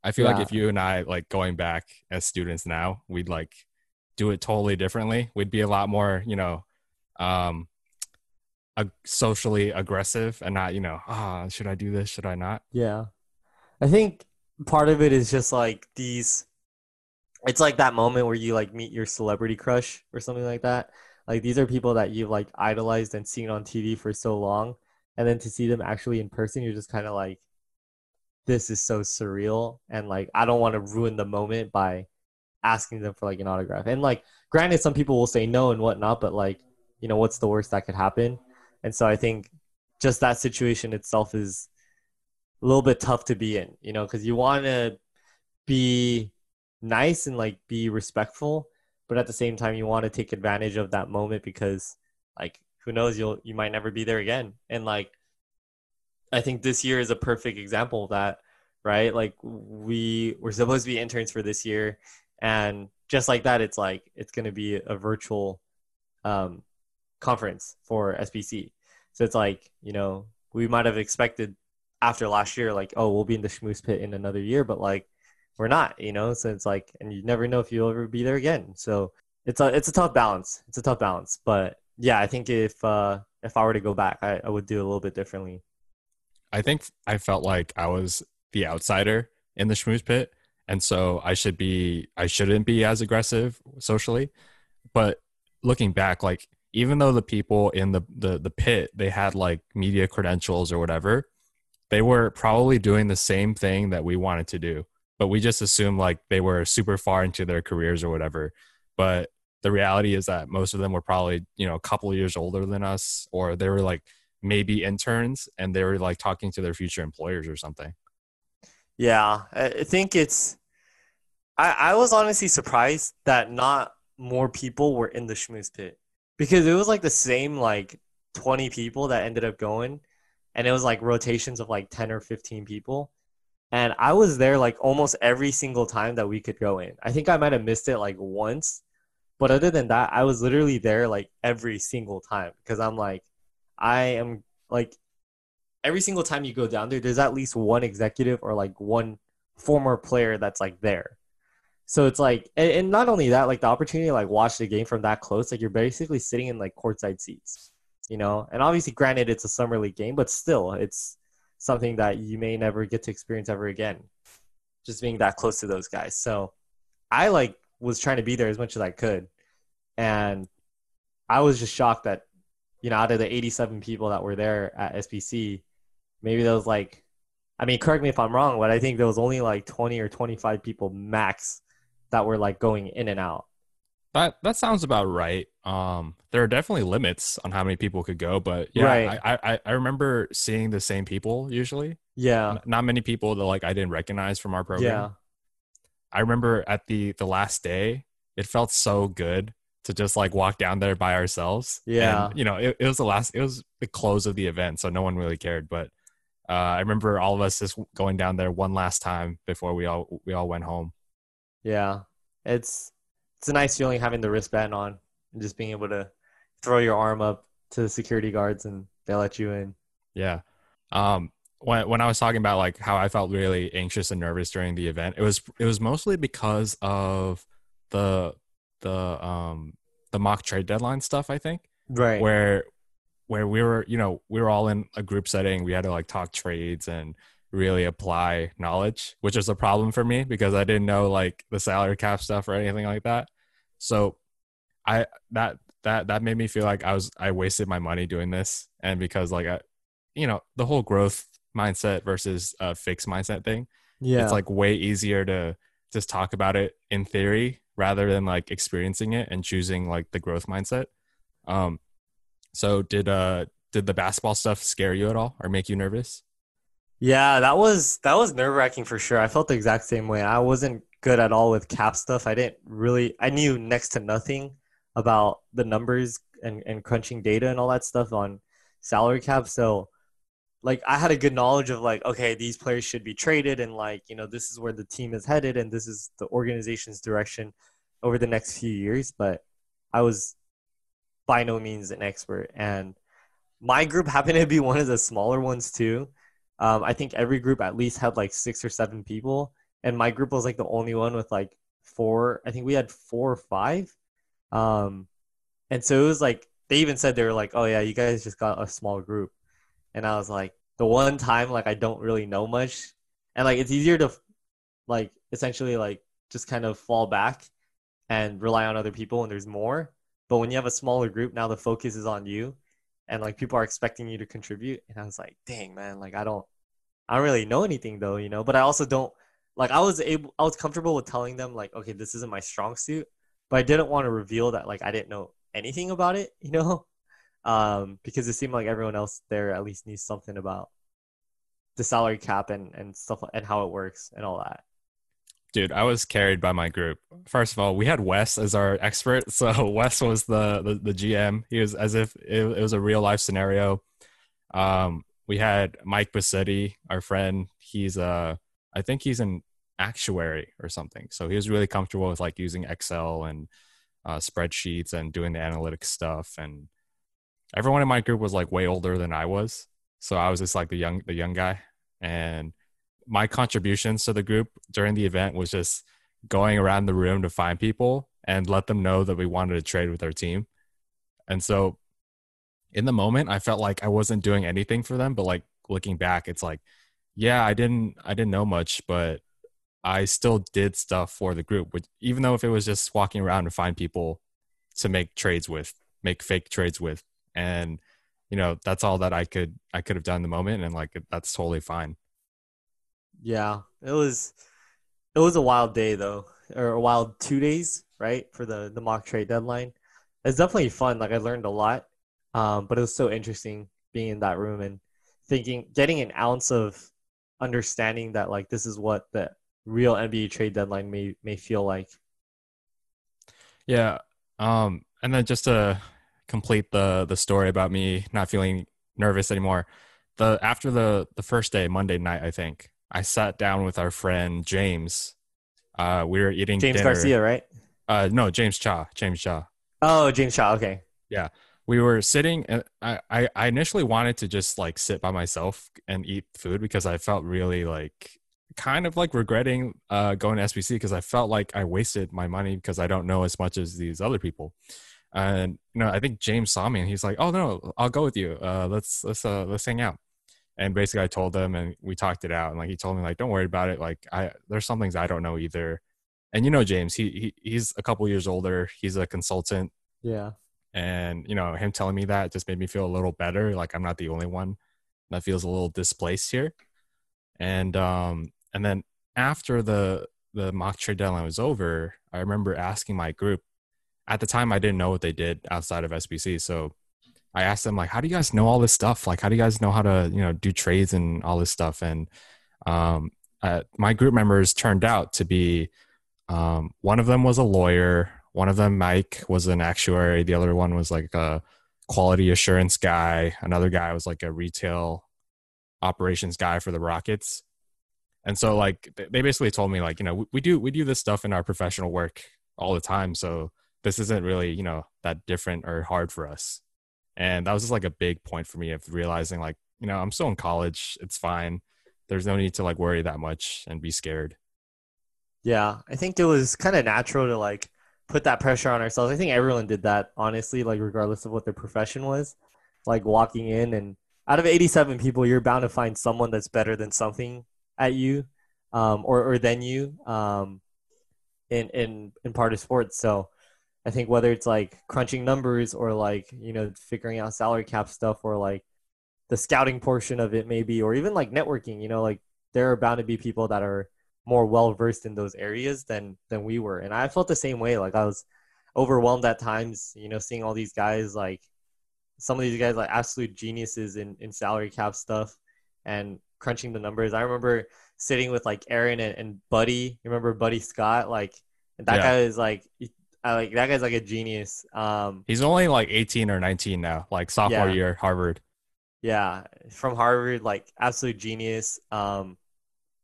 I feel like if you and I like going back as students now, we'd like do it totally differently. We'd be a lot more, you know, um, ag- socially aggressive and not, you know, ah, should I do this? Should I not? Yeah. I think part of it is just like these it's like that moment where you like meet your celebrity crush or something like that. Like these are people that you've like idolized and seen on TV for so long and then to see them actually in person you're just kind of like this is so surreal and like I don't want to ruin the moment by asking them for like an autograph. And like granted some people will say no and whatnot, but like, you know, what's the worst that could happen? And so I think just that situation itself is a little bit tough to be in, you know, because you want to be nice and like be respectful, but at the same time, you want to take advantage of that moment because, like, who knows, you'll you might never be there again. And like, I think this year is a perfect example of that, right? Like, we we're supposed to be interns for this year, and just like that, it's like it's going to be a virtual um, conference for SBC. So it's like you know we might have expected after last year, like, oh, we'll be in the schmooze pit in another year, but like we're not, you know. So it's like, and you never know if you'll ever be there again. So it's a it's a tough balance. It's a tough balance, but yeah, I think if uh if I were to go back, I, I would do a little bit differently. I think I felt like I was the outsider in the schmooze pit, and so I should be I shouldn't be as aggressive socially. But looking back, like even though the people in the the the pit they had like media credentials or whatever, they were probably doing the same thing that we wanted to do, but we just assumed like they were super far into their careers or whatever. But the reality is that most of them were probably you know a couple years older than us, or they were like maybe interns and they were like talking to their future employers or something. Yeah, I think it's. I I was honestly surprised that not more people were in the schmooze pit because it was like the same like twenty people that ended up going, and it was like rotations of like ten or fifteen people, and I was there like almost every single time that we could go in. I think I might have missed it like once, but other than that, I was literally there like every single time because I'm like, I am like every single time you go down there, there's at least one executive or like one former player that's like there. So it's like, and, and not only that, like the opportunity to like watch the game from that close, like you're basically sitting in like courtside seats, you know. And obviously, granted, it's a summer league game, but still, it's something that you may never get to experience ever again, just being that close to those guys. So I like was trying to be there as much as I could, and I was just shocked that you know out of the 87 people that were there at SBC maybe there was like I mean, correct me if I'm wrong, but I think there was only like 20 or 25 people max that were like going in and out. That that sounds about right. Um, there are definitely limits on how many people could go, but yeah, Right. I, I I remember seeing the same people usually. Yeah. N- Not many people that like I didn't recognize from our program. Yeah. I remember at the the last day, it felt so good to just like walk down there by ourselves. Yeah. And, you know, it, it was the last, it was the close of the event, so no one really cared. But uh, I remember all of us just going down there one last time before we all we all went home. Yeah. It's it's a nice feeling having the wristband on and just being able to throw your arm up to the security guards and they let you in. Yeah. Um, when when I was talking about like how I felt really anxious and nervous during the event, it was it was mostly because of the the um the mock trade deadline stuff. I think Right. where where we were you know we were all in a group setting. We had to like talk trades and really apply knowledge, which is a problem for me because I didn't know like the salary cap stuff or anything like that. So I that that that made me feel like I was I wasted my money doing this, and because like I, you know, the whole growth mindset versus a fixed mindset thing, yeah. it's like way easier to just talk about it in theory rather than like experiencing it and choosing like the growth mindset. Um, so did uh did the basketball stuff scare you at all or make you nervous? Yeah, that was that was nerve wracking for sure. I felt the exact same way. I wasn't good at all with cap stuff. I didn't really I knew next to nothing about the numbers and, and crunching data and all that stuff on salary cap. So like I had a good knowledge of like, okay, these players should be traded and like, you know, this is where the team is headed and this is the organization's direction over the next few years. But I was by no means an expert. And my group happened to be one of the smaller ones too. Um, I think every group at least had like six or seven people, and my group was like the only one with like four. I think we had four or five. Um, and so it was like they even said they were like, "Oh yeah, you guys just got a small group," and I was like, the one time like I don't really know much, and like it's easier to like essentially like just kind of fall back and rely on other people when there's more. But when you have a smaller group, now the focus is on you and like people are expecting you to contribute and i was like dang man like i don't i don't really know anything though you know but i also don't like i was able i was comfortable with telling them like okay this isn't my strong suit but i didn't want to reveal that like i didn't know anything about it you know? Um because it seemed like everyone else there at least knew something about the salary cap and and stuff and how it works and all that Dude, I was carried by my group. First of all, we had Wes as our expert. So Wes was the the, the GM. He was as if it, it was a real life scenario. Um, we had Mike Bassetti, our friend. He's uh, I think he's an actuary or something. So he was really comfortable with like using Excel and uh, spreadsheets and doing the analytics stuff. And everyone in my group was like way older than I was. So I was just like the young the young guy. And my contributions to the group during the event was just going around the room to find people and let them know that we wanted to trade with our team. And so in the moment I felt like I wasn't doing anything for them, but like looking back it's like yeah, I didn't I didn't know much, but I still did stuff for the group, which even though if it was just walking around to find people to make trades with, make fake trades with and you know, that's all that I could I could have done in the moment and like that's totally fine. Yeah, it was it was a wild day though, or a wild two days, right, for the the mock trade deadline. It's definitely fun. Like I learned a lot, um, but it was so interesting being in that room and thinking, getting an ounce of understanding that like this is what the real NBA trade deadline may may feel like. Yeah. Um, and then just to complete the the story about me not feeling nervous anymore, the after the the first day, Monday night, I think I sat down with our friend James. Uh, we were eating James dinner. Garcia, right? Uh, no, James Cha. James Cha. Oh, James Shaw. Okay. Yeah, we were sitting, and I, I, I initially wanted to just like sit by myself and eat food because I felt really like kind of like regretting uh, going to SBC because I felt like I wasted my money because I don't know as much as these other people. And you know, I think James saw me and he's like, "Oh no, I'll go with you. Uh, let's let's uh, let's hang out." And basically I told him and we talked it out and like he told me like don't worry about it like I there's some things I don't know either. And you know James he, he he's a couple years older he's a consultant. Yeah. and you know him telling me that just made me feel a little better like I'm not the only one that feels a little displaced here. And um and then after the the mock trade deadline was over I remember asking my group at the time I didn't know what they did outside of SBC so I asked them like, how do you guys know all this stuff? Like, how do you guys know how to, you know, do trades and all this stuff? And um, uh, my group members turned out to be, um, one of them was a lawyer. One of them, Mike, was an actuary. The other one was like a quality assurance guy. Another guy was like a retail operations guy for the Rockets. And so like they basically told me like, you know, we, we do we do this stuff in our professional work all the time. So this isn't really, you know, that different or hard for us and that was just like a big point for me of realizing like you know i'm still in college it's fine there's no need to like worry that much and be scared Yeah, I think it was kind of natural to like put that pressure on ourselves. I think everyone did that, honestly, like regardless of what their profession was. Like walking in and out of 87 people, you're bound to find someone that's better than something at you um, or, or than you um, in, in, in part of sports. So I think whether it's like crunching numbers or like, you know, figuring out salary cap stuff or like the scouting portion of it maybe, or even like networking, you know, like there are bound to be people that are more well versed in those areas than than we were. And I felt the same way. Like I was overwhelmed at times, you know, seeing all these guys like some of these guys like absolute geniuses in, in salary cap stuff and crunching the numbers. I remember sitting with like Aaron and, and Buddy. You remember Buddy Scott? Like that Yeah. guy is like I like that guy's like a genius. Um he's only like 18 or 19 now like sophomore Yeah. year harvard Yeah, from Harvard, like absolute genius. Um,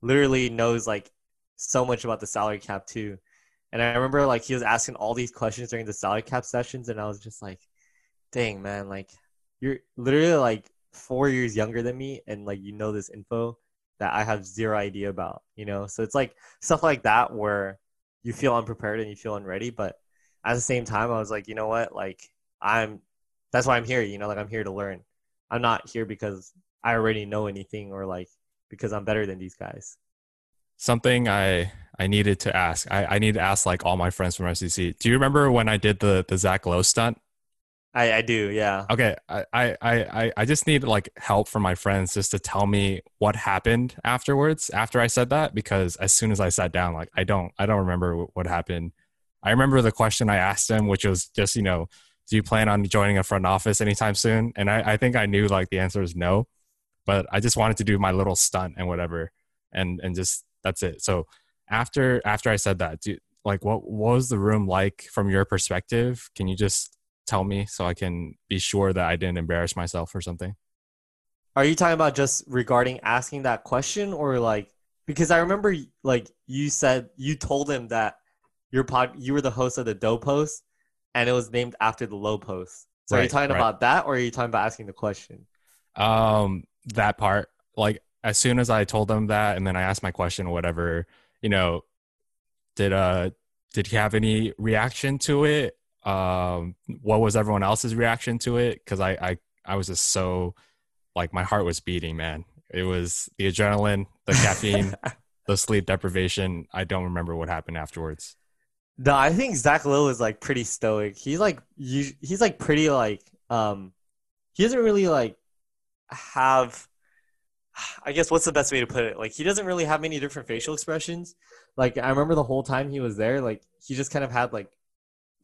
literally knows like so much about the salary cap too. And I remember like he was asking all these questions during the salary cap sessions, and I was just like, "Dang man, like you're literally like four years younger than me, and like you know this info that I have zero idea about." You know, so it's like stuff like that where you feel unprepared and you feel unready, but at the same time, I was like, you know what, like I'm. That's why I'm here. You know, like I'm here to learn. I'm not here because I already know anything or like because I'm better than these guys. something i i needed to ask i i need to ask like all my friends from sec do you remember when i did the the zach lowe stunt I, I do, yeah. okay I, I i i just need like help from my friends just to tell me what happened afterwards after i said that because as soon as i sat down like i don't i don't remember what happened i remember the question i asked him which was just you know do you plan on joining a front office anytime soon? And i i think i knew like the answer is no but i just wanted to do my little stunt and whatever and and just that's it. So after after i said that do like what, what was the room like from your perspective? Can you just tell me so i can be sure that i didn't embarrass myself or something? Are you talking about just regarding asking that question or like because I remember like you said you told him that your pod you were the host of the Dope Post and it was named after the Low Post. So are you talking right. about that or are you talking about asking the question? um that part like as soon as i told them that and then i asked my question or whatever you know did uh did he have any reaction to it um what was everyone else's reaction to it because I, I i was just so like my heart was beating man it was the adrenaline the caffeine the sleep deprivation i don't remember what happened afterwards No, I think Zach Lowe is like pretty stoic. He's like you, he's like pretty like um he doesn't really like have I guess what's the best way to put it? Like he doesn't really have many different facial expressions. Like I remember the whole time he was there, like he just kind of had like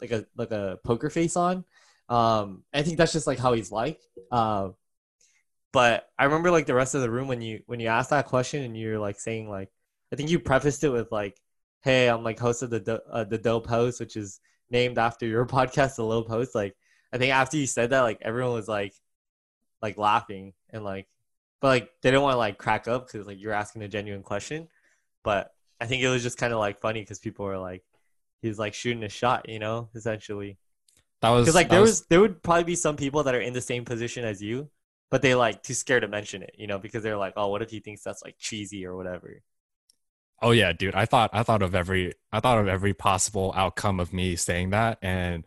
like a like a poker face on. Um I think that's just like how he's like. Uh, but I remember like the rest of the room when you when you asked that question and you're like saying like I think you prefaced it with like hey, I'm like host of the Do- uh, the Dope Post, which is named after your podcast, the Low Post. Like, I think after you said that, like everyone was like, like laughing and like, but like they didn't want to like crack up because like you're asking a genuine question. But I think it was just kind of like funny because people were like, he's like shooting a shot, you know, essentially. that was Because like there was there would probably be some people that are in the same position as you, but they like too scared to mention it, you know, because they're like, oh, what if he thinks that's like cheesy or whatever. Oh yeah, dude. I thought I thought of every I thought of every possible outcome of me saying that and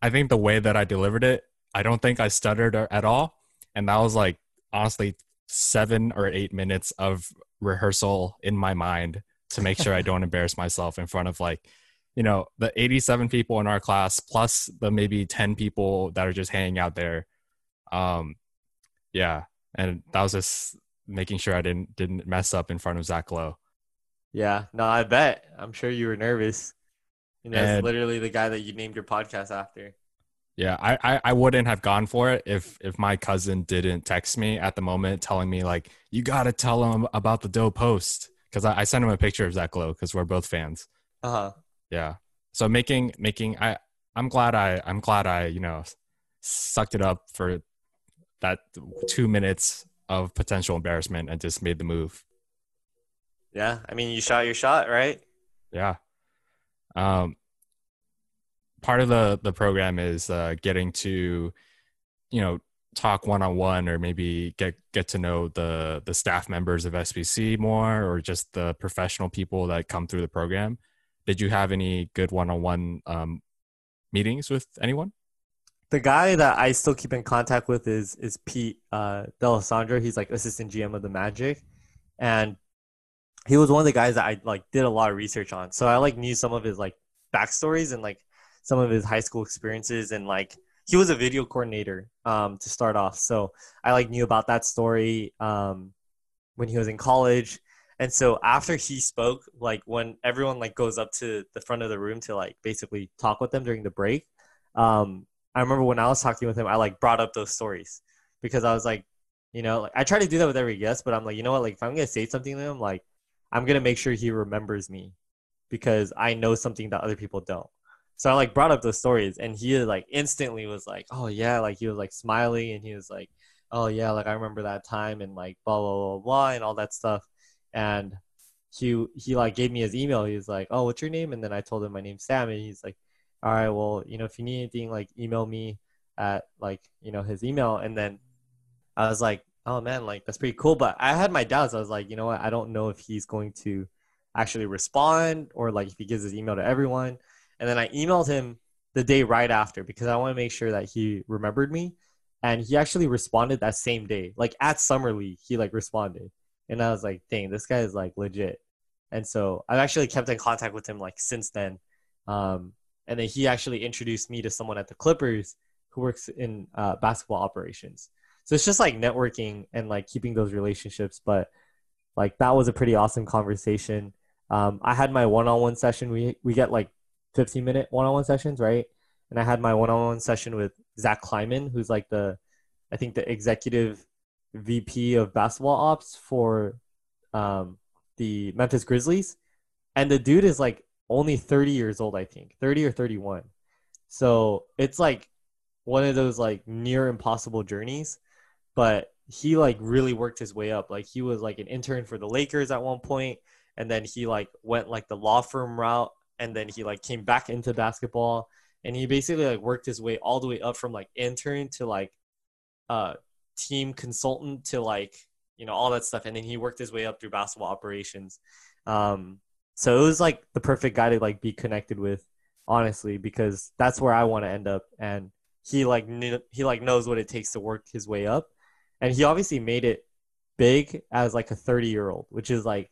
I think the way that I delivered it, I don't think I stuttered at all. And that was like honestly 7 or 8 minutes of rehearsal in my mind to make sure I don't embarrass myself in front of like you know, the 87 people in our class plus the maybe 10 people that are just hanging out there. Um yeah, and that was just making sure I didn't didn't mess up in front of Zach Lowe. Yeah, no, I bet. I'm sure you were nervous. You know, it's literally the guy that you named your podcast after. Yeah, I, I I wouldn't have gone for it if if my cousin didn't text me at the moment telling me like you got to tell him about the dope post because I, I sent him a picture of Zach Lowe because we're both fans. Uh huh. Yeah, so making making I I'm glad I I'm glad I you know sucked it up for that two minutes of potential embarrassment and just made the move. Yeah, I mean, you shot your shot, right? Yeah. Um, part of the the program is uh, getting to, you know talk one on one or maybe get get to know the the staff members of SBC more or just the professional people that come through the program. Did you have any good one on one meetings with anyone? The guy that I still keep in contact with is is Pete uh, D'Alessandro. He's like assistant GM of the Magic, and he was one of the guys that I like did a lot of research on. So I like knew some of his like backstories and like some of his high school experiences and like he was a video coordinator um, to start off. So I like knew about that story um, when he was in college. And so after he spoke, like when everyone like goes up to the front of the room to like basically talk with them during the break, um, I remember when I was talking with him, I like brought up those stories because I was like, you know, like I try to do that with every guest, but I'm like, you know what, like if I'm gonna say something to him, like I'm gonna make sure he remembers me because I know something that other people don't. So I like brought up those stories, and he like instantly was like, "Oh yeah," like he was like smiling, and he was like, "Oh yeah," like I remember that time, and like blah blah blah blah, and all that stuff. And he he like gave me his email. He was like, "Oh, what's your name?" And then I told him my name's Sam, and he's like, "All right, well, you know, if you need anything, like email me at like you know his email." And then I was like, "Oh man, like that's pretty cool." But I had my doubts. I was like, you know what? I don't know if he's going to actually respond or like if he gives his email to everyone. And then I emailed him the day right after because I want to make sure that he remembered me. And he actually responded that same day. Like at Summer League, he like responded. And I was like, dang, this guy is like legit. And so I've actually kept in contact with him like since then. Um, and then he actually introduced me to someone at the Clippers who works in uh, basketball operations. So it's just like networking and like keeping those relationships. But like that was a pretty awesome conversation. Um, I had my one-on-one session. We we get like 15 minute one-on-one sessions, right? And I had my one-on-one session with Zach Kleiman, who's like the, I think the executive VP of basketball ops for um, the Memphis Grizzlies, and the dude is like only 30 years old, I think, 30 or 31. So it's like one of those like near impossible journeys, but he like really worked his way up. Like he was like an intern for the Lakers at one point, and then he like went like the law firm route and then he like came back into basketball. And he basically like worked his way all the way up from like intern to like uh team consultant to like you know all that stuff. And then he worked his way up through basketball operations. Um so it was like the perfect guy to like be connected with honestly because that's where i want to end up. And he like knew, he like knows what it takes to work his way up and he obviously made it big as like a 30 year old which is like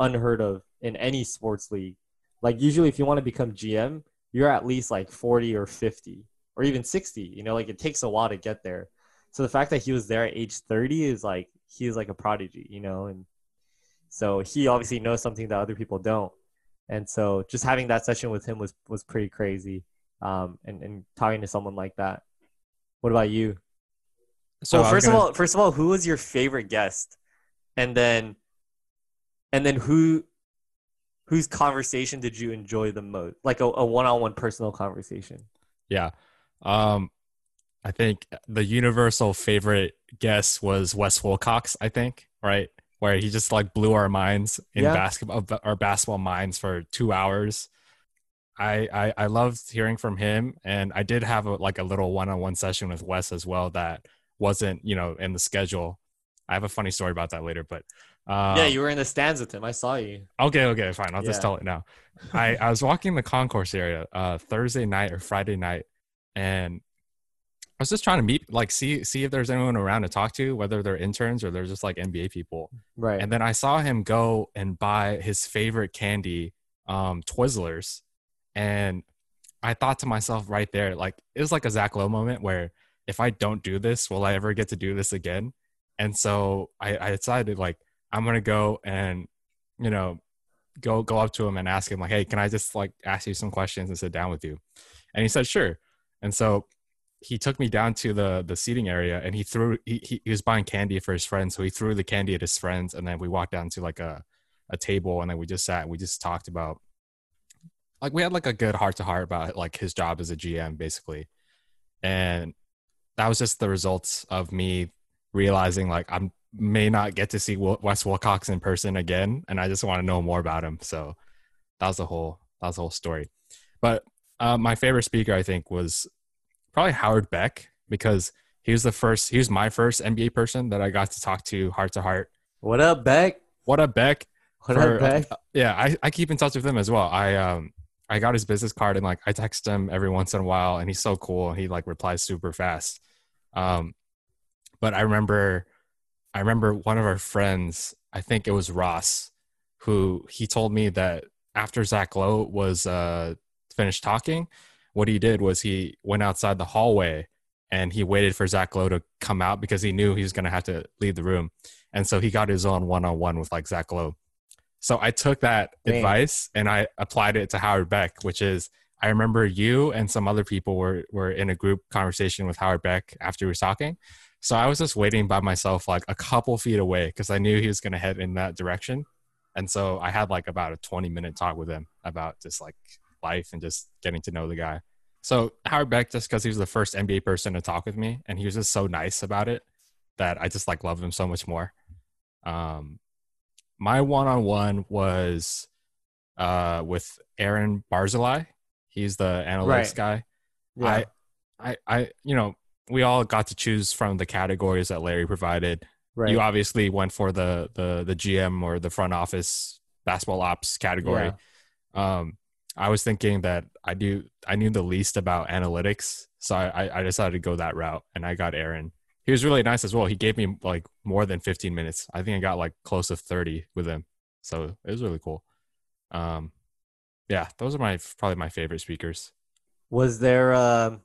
unheard of in any sports league. Like usually, if you want to become GM, you're at least like 40 or 50 or even 60. You know, like it takes a while to get there. So the fact that he was there at age 30 is like he's like a prodigy, you know, and so he obviously knows something that other people don't. And so just having that session with him was was pretty crazy. Um, and and talking to someone like that. What about you? So well, first gonna... of all, first of all, who was your favorite guest? And then and then who whose conversation did you enjoy the most? Like a, a one-on-one personal conversation. Yeah. Um i think the universal favorite guest was wes wilcox i think right? Where he just like blew our minds in yeah. basketball our basketball minds for two hours. I, I i loved hearing from him and i did have a, like a little one-on-one session with wes as well that wasn't you know in the schedule i have a funny story about that later but um, yeah, you were in the stands with him. I saw you. Okay, okay, fine. I'll yeah. just tell it now. I, I was walking the concourse area uh, Thursday night or Friday night, and I was just trying to meet, like, see see if there's anyone around to talk to, whether they're interns or they're just like NBA people. Right. And then I saw him go and buy his favorite candy, um, Twizzlers, and I thought to myself right there, like, it was like a Zach Lowe moment where if I don't do this, will I ever get to do this again? And so I, I decided, like, I'm gonna go and you know go go up to him and ask him like, hey, can I just like ask you some questions and sit down with you? And he said sure. And so he took me down to the the seating area and he threw he, he was buying candy for his friends so he threw the candy at his friends and then we walked down to like a a table and then we just sat and we just talked about like we had like a good heart to heart about like his job as a GM basically and that was just the results of me realizing like I'm may not get to see Wes Wilcox in person again, and I just want to know more about him. So that was the whole that was the whole story. But uh, my favorite speaker, I think, was probably Howard Beck because He was the first. He was my first NBA person that I got to talk to heart to heart. What up, Beck? What up, Beck? What For- up, Beck? Yeah, I, I keep in touch with him as well. I um I got his business card and like I text him every once in a while, and he's so cool. He like replies super fast. Um, but I remember, I remember one of our friends. I think it was Ross, who he told me that after Zach Lowe was uh finished talking, what he did was he went outside the hallway and he waited for Zach Lowe to come out because he knew he was gonna have to leave the room, and so he got his own one on one with like Zach Lowe. So I took that Man. advice and I applied it to Howard Beck, which is I remember you and some other people were were in a group conversation with Howard Beck after we were talking. So I was just waiting by myself like a couple feet away because I knew he was gonna head in that direction. And so I had like about a 20 minute talk with him about just like life and just getting to know the guy. So Howard Beck, just because he was the first NBA person to talk with me and he was just so nice about it that I just like love him so much more. Um, my one on one was uh, with Aaron Barzilai. He's the analytics Right. guy. Yeah. I, I, I, you know, we all got to choose from the categories that Larry provided. right. You obviously went for the the the GM or the front office basketball ops category. Um, I was thinking that I do I knew the least about analytics, so I- I decided to go that route, and I got Aaron. He was really nice as well. He gave me like more than 15 minutes. I think I got like close to 30 with him, so it was really cool. Um, yeah, those are my probably my favorite speakers. Was there um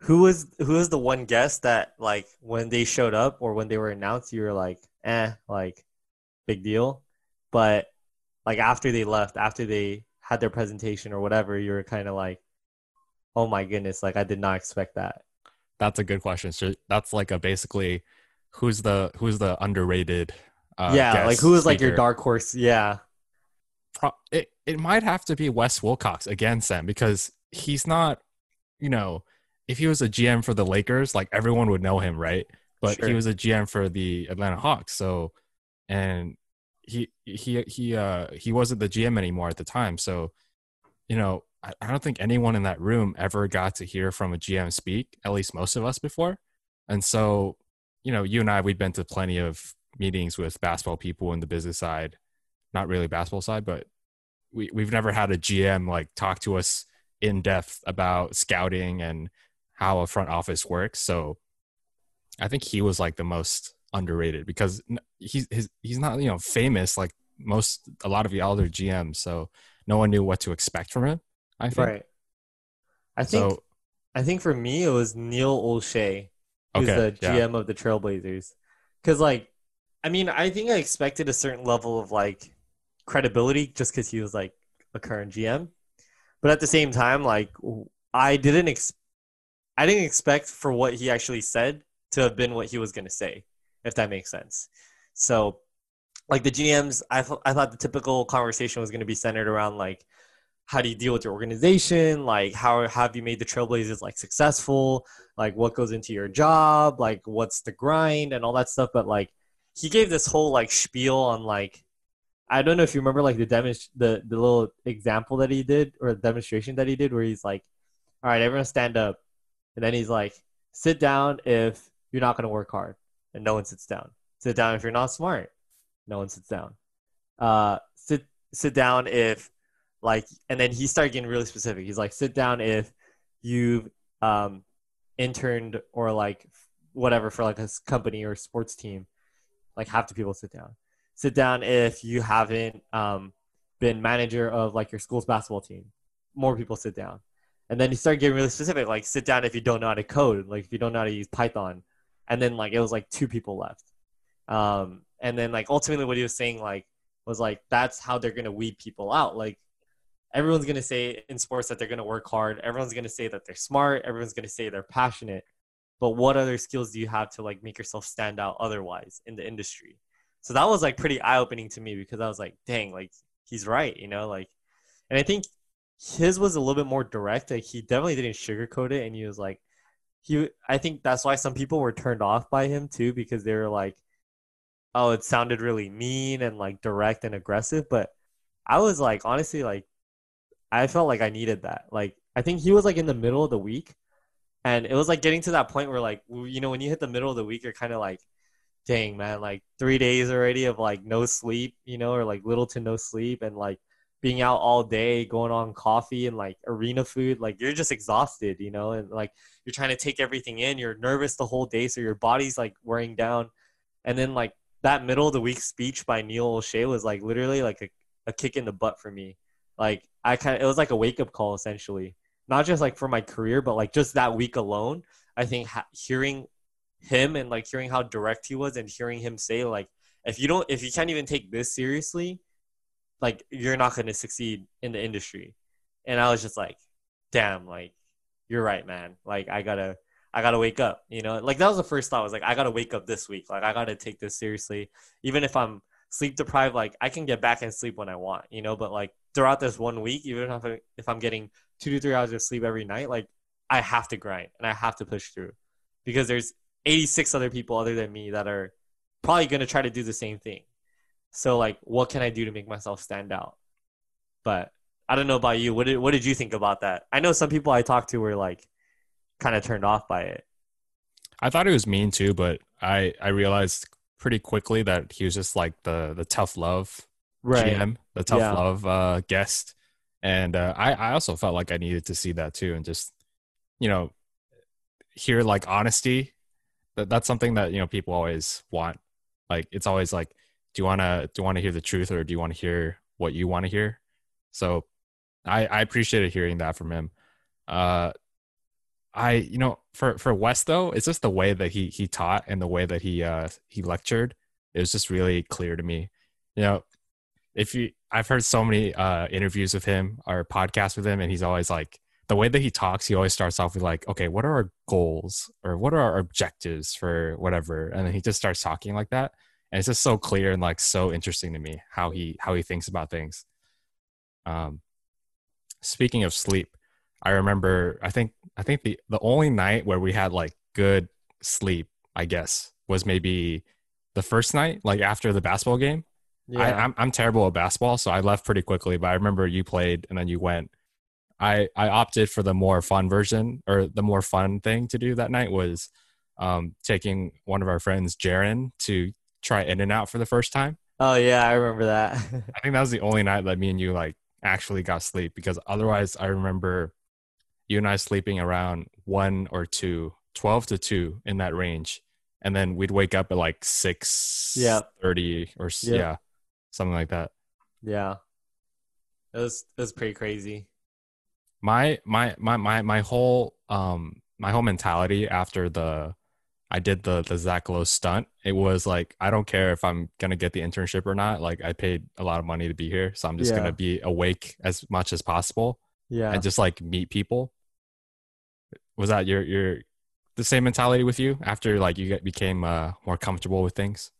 who was who was the one guest that like when they showed up or when they were announced you were like, eh, like big deal. But like after they left, after they had their presentation or whatever, you were kind of like, oh my goodness, like I did not expect that. That's a good question. So that's like a basically who's the who's the underrated. Uh, yeah, like who's who like your dark horse? Yeah, pro- it, it might have to be Wes Wilcox again, Sam, because he's not, you know, if he was a GM for the Lakers, like everyone would know him, right? But Sure. he was a GM for the Atlanta Hawks, so and he he he uh he wasn't the GM anymore at the time, so you know, I, don't think anyone in that room ever got to hear from a GM speak, at least most of us before, and so you know, you and I we've been to plenty of meetings with basketball people in the business side, not really basketball side, but we we've never had a GM like talk to us in depth about scouting and how a front office works. So I think he was like the most underrated because he's his, he's not you know famous like most a lot of the other GMs. So no one knew what to expect from him. I think. right. I think So I think for me it was Neil Olshey, who's Okay, the yeah. GM of the Trailblazers. Because like, I mean, I think I expected a certain level of like credibility just because he was like a current GM, but at the same time, like I didn't ex- I didn't expect for what he actually said to have been what he was gonna say, if that makes sense. So, like the GMs, I th- I thought the typical conversation was gonna be centered around like how do you deal with your organization? Like how have you made the trailblazers like successful? Like what goes into your job? Like what's the grind and all that stuff? But like he gave this whole like spiel on like i don't know if you remember like the demonst- the the little example that he did or the demonstration that he did where he's like all right everyone stand up. And then he's like sit down if you're not going to work hard. And no one sits down. Sit down if you're not smart. No one sits down. Uh sit sit down if like and then he started getting really specific. He's like sit down if you've um interned or like whatever for like a company or sports team like half the people sit down. Sit down if you haven't um been manager of like your school's basketball team. More people sit down. And then he started getting really specific like sit down if you don't know how to code like if you don't know how to use python. And then like it was like two people left. Um and then like ultimately what he was saying like was like that's how they're gonna weed people out. Like everyone's going to say in sports that they're going to work hard. Everyone's going to say that they're smart. Everyone's going to say they're passionate. But what other skills do you have to like make yourself stand out otherwise in the industry? So that was like pretty eye-opening to me because i was like dang like he's right you know like and i think his was a little bit more direct. Like he definitely didn't sugarcoat it. And he was like he i think that's why some people were turned off by him too because they were like oh it sounded really mean and like direct and aggressive. But i was like honestly like I felt like I needed that. Like I think he was like in the middle of the week, And it was like getting to that point where like you know when you hit the middle of the week, you're kind of like, dang man, like three days already of like no sleep, you know, or like little to no sleep, and like being out all day, going on coffee and like arena food, like you're just exhausted, you know, and like you're trying to take everything in. You're nervous the whole day, so your body's like wearing down. And then like that middle of the week speech by Neil Olshey was like literally like a, a kick in the butt for me. Like I kind of it was like a wake up call essentially, not just like for my career, but like just that week alone. I think ha- hearing him and like hearing how direct he was and hearing him say like if you don't if you can't even take this seriously like you're not going to succeed in the industry. And i was just like damn like you're right man. Like i gotta i gotta wake up you know? Like that was the first thought I was like i gotta wake up this week. Like i gotta take this seriously. Even if i'm sleep deprived like i can get back and sleep when i want you know but like throughout this one week even if, I, if i'm getting two to three hours of sleep every night like i have to grind and i have to push through because there's 86 other people other than me that are probably going to try to do the same thing so like, what can I do to make myself stand out? But I don't know about you. What did what did you think about that? I know some people I talked to were like kind of turned off by it. I thought it was mean too, but I I realized pretty quickly that he was just like the the tough love right. GM, the tough yeah. love uh, guest, and uh, I I also felt like I needed to see that too, and just you know hear like honesty. That that's something that you know people always want. Like it's always like do you want to do you want to hear the truth or do you want to hear what you want to hear so i i appreciated hearing that from him uh i you know for for wes though it's just the way that he he taught and the way that he uh he lectured. It was just really clear to me. You know if you i've heard so many uh interviews with him or podcasts with him and he's always like the way that he talks he always starts off with like okay what are our goals or what are our objectives for whatever? And then he just starts talking like that. And it's just so clear and like so interesting to me how he how he thinks about things. Um speaking of sleep i remember i think i think the the only night where we had like good sleep i guess was maybe the first night like after the basketball game yeah. I, I'm, I'm terrible at basketball so i left pretty quickly but i remember you played and then you went i i opted for the more fun version or the more fun thing to do that night was um, taking one of our friends Jaron to try In-N-Out for the first time. Oh yeah, I remember that. I think that was the only night that me and you like actually got sleep because otherwise I remember you and I sleeping around one or two, 12 to two in that range. And then we'd wake up at like six yeah. 30 or yeah. yeah, something like that. Yeah. It was, it was pretty crazy. My, my, my, my, my whole, um, my whole mentality after the I did the the Zach Lowe stunt, it was like I don't care if I'm gonna get the internship or not. Like I paid a lot of money to be here, so I'm just yeah. gonna be awake as much as possible. Yeah, and just like meet people. Was that your your the same mentality with you after like you get, became uh, more comfortable with things?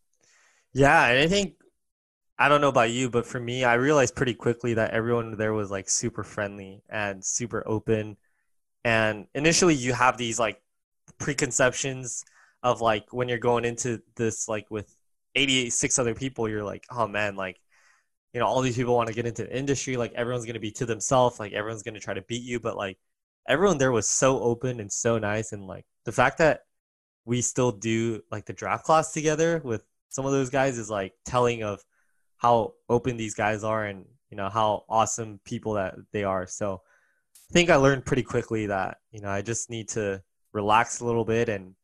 Yeah, and I think I don't know about you, but for me, I realized pretty quickly that everyone there was like super friendly and super open. And initially, you have these like preconceptions of like when you're going into this like with 86 other people you're like oh man like you know all these people want to get into the industry like everyone's going to be to themselves like everyone's going to try to beat you but like everyone there was so open and so nice and like the fact that we still do like the draft class together with some of those guys is like telling of how open these guys are and you know how awesome people that they are. So i think i learned pretty quickly that you know i just need to relax a little bit and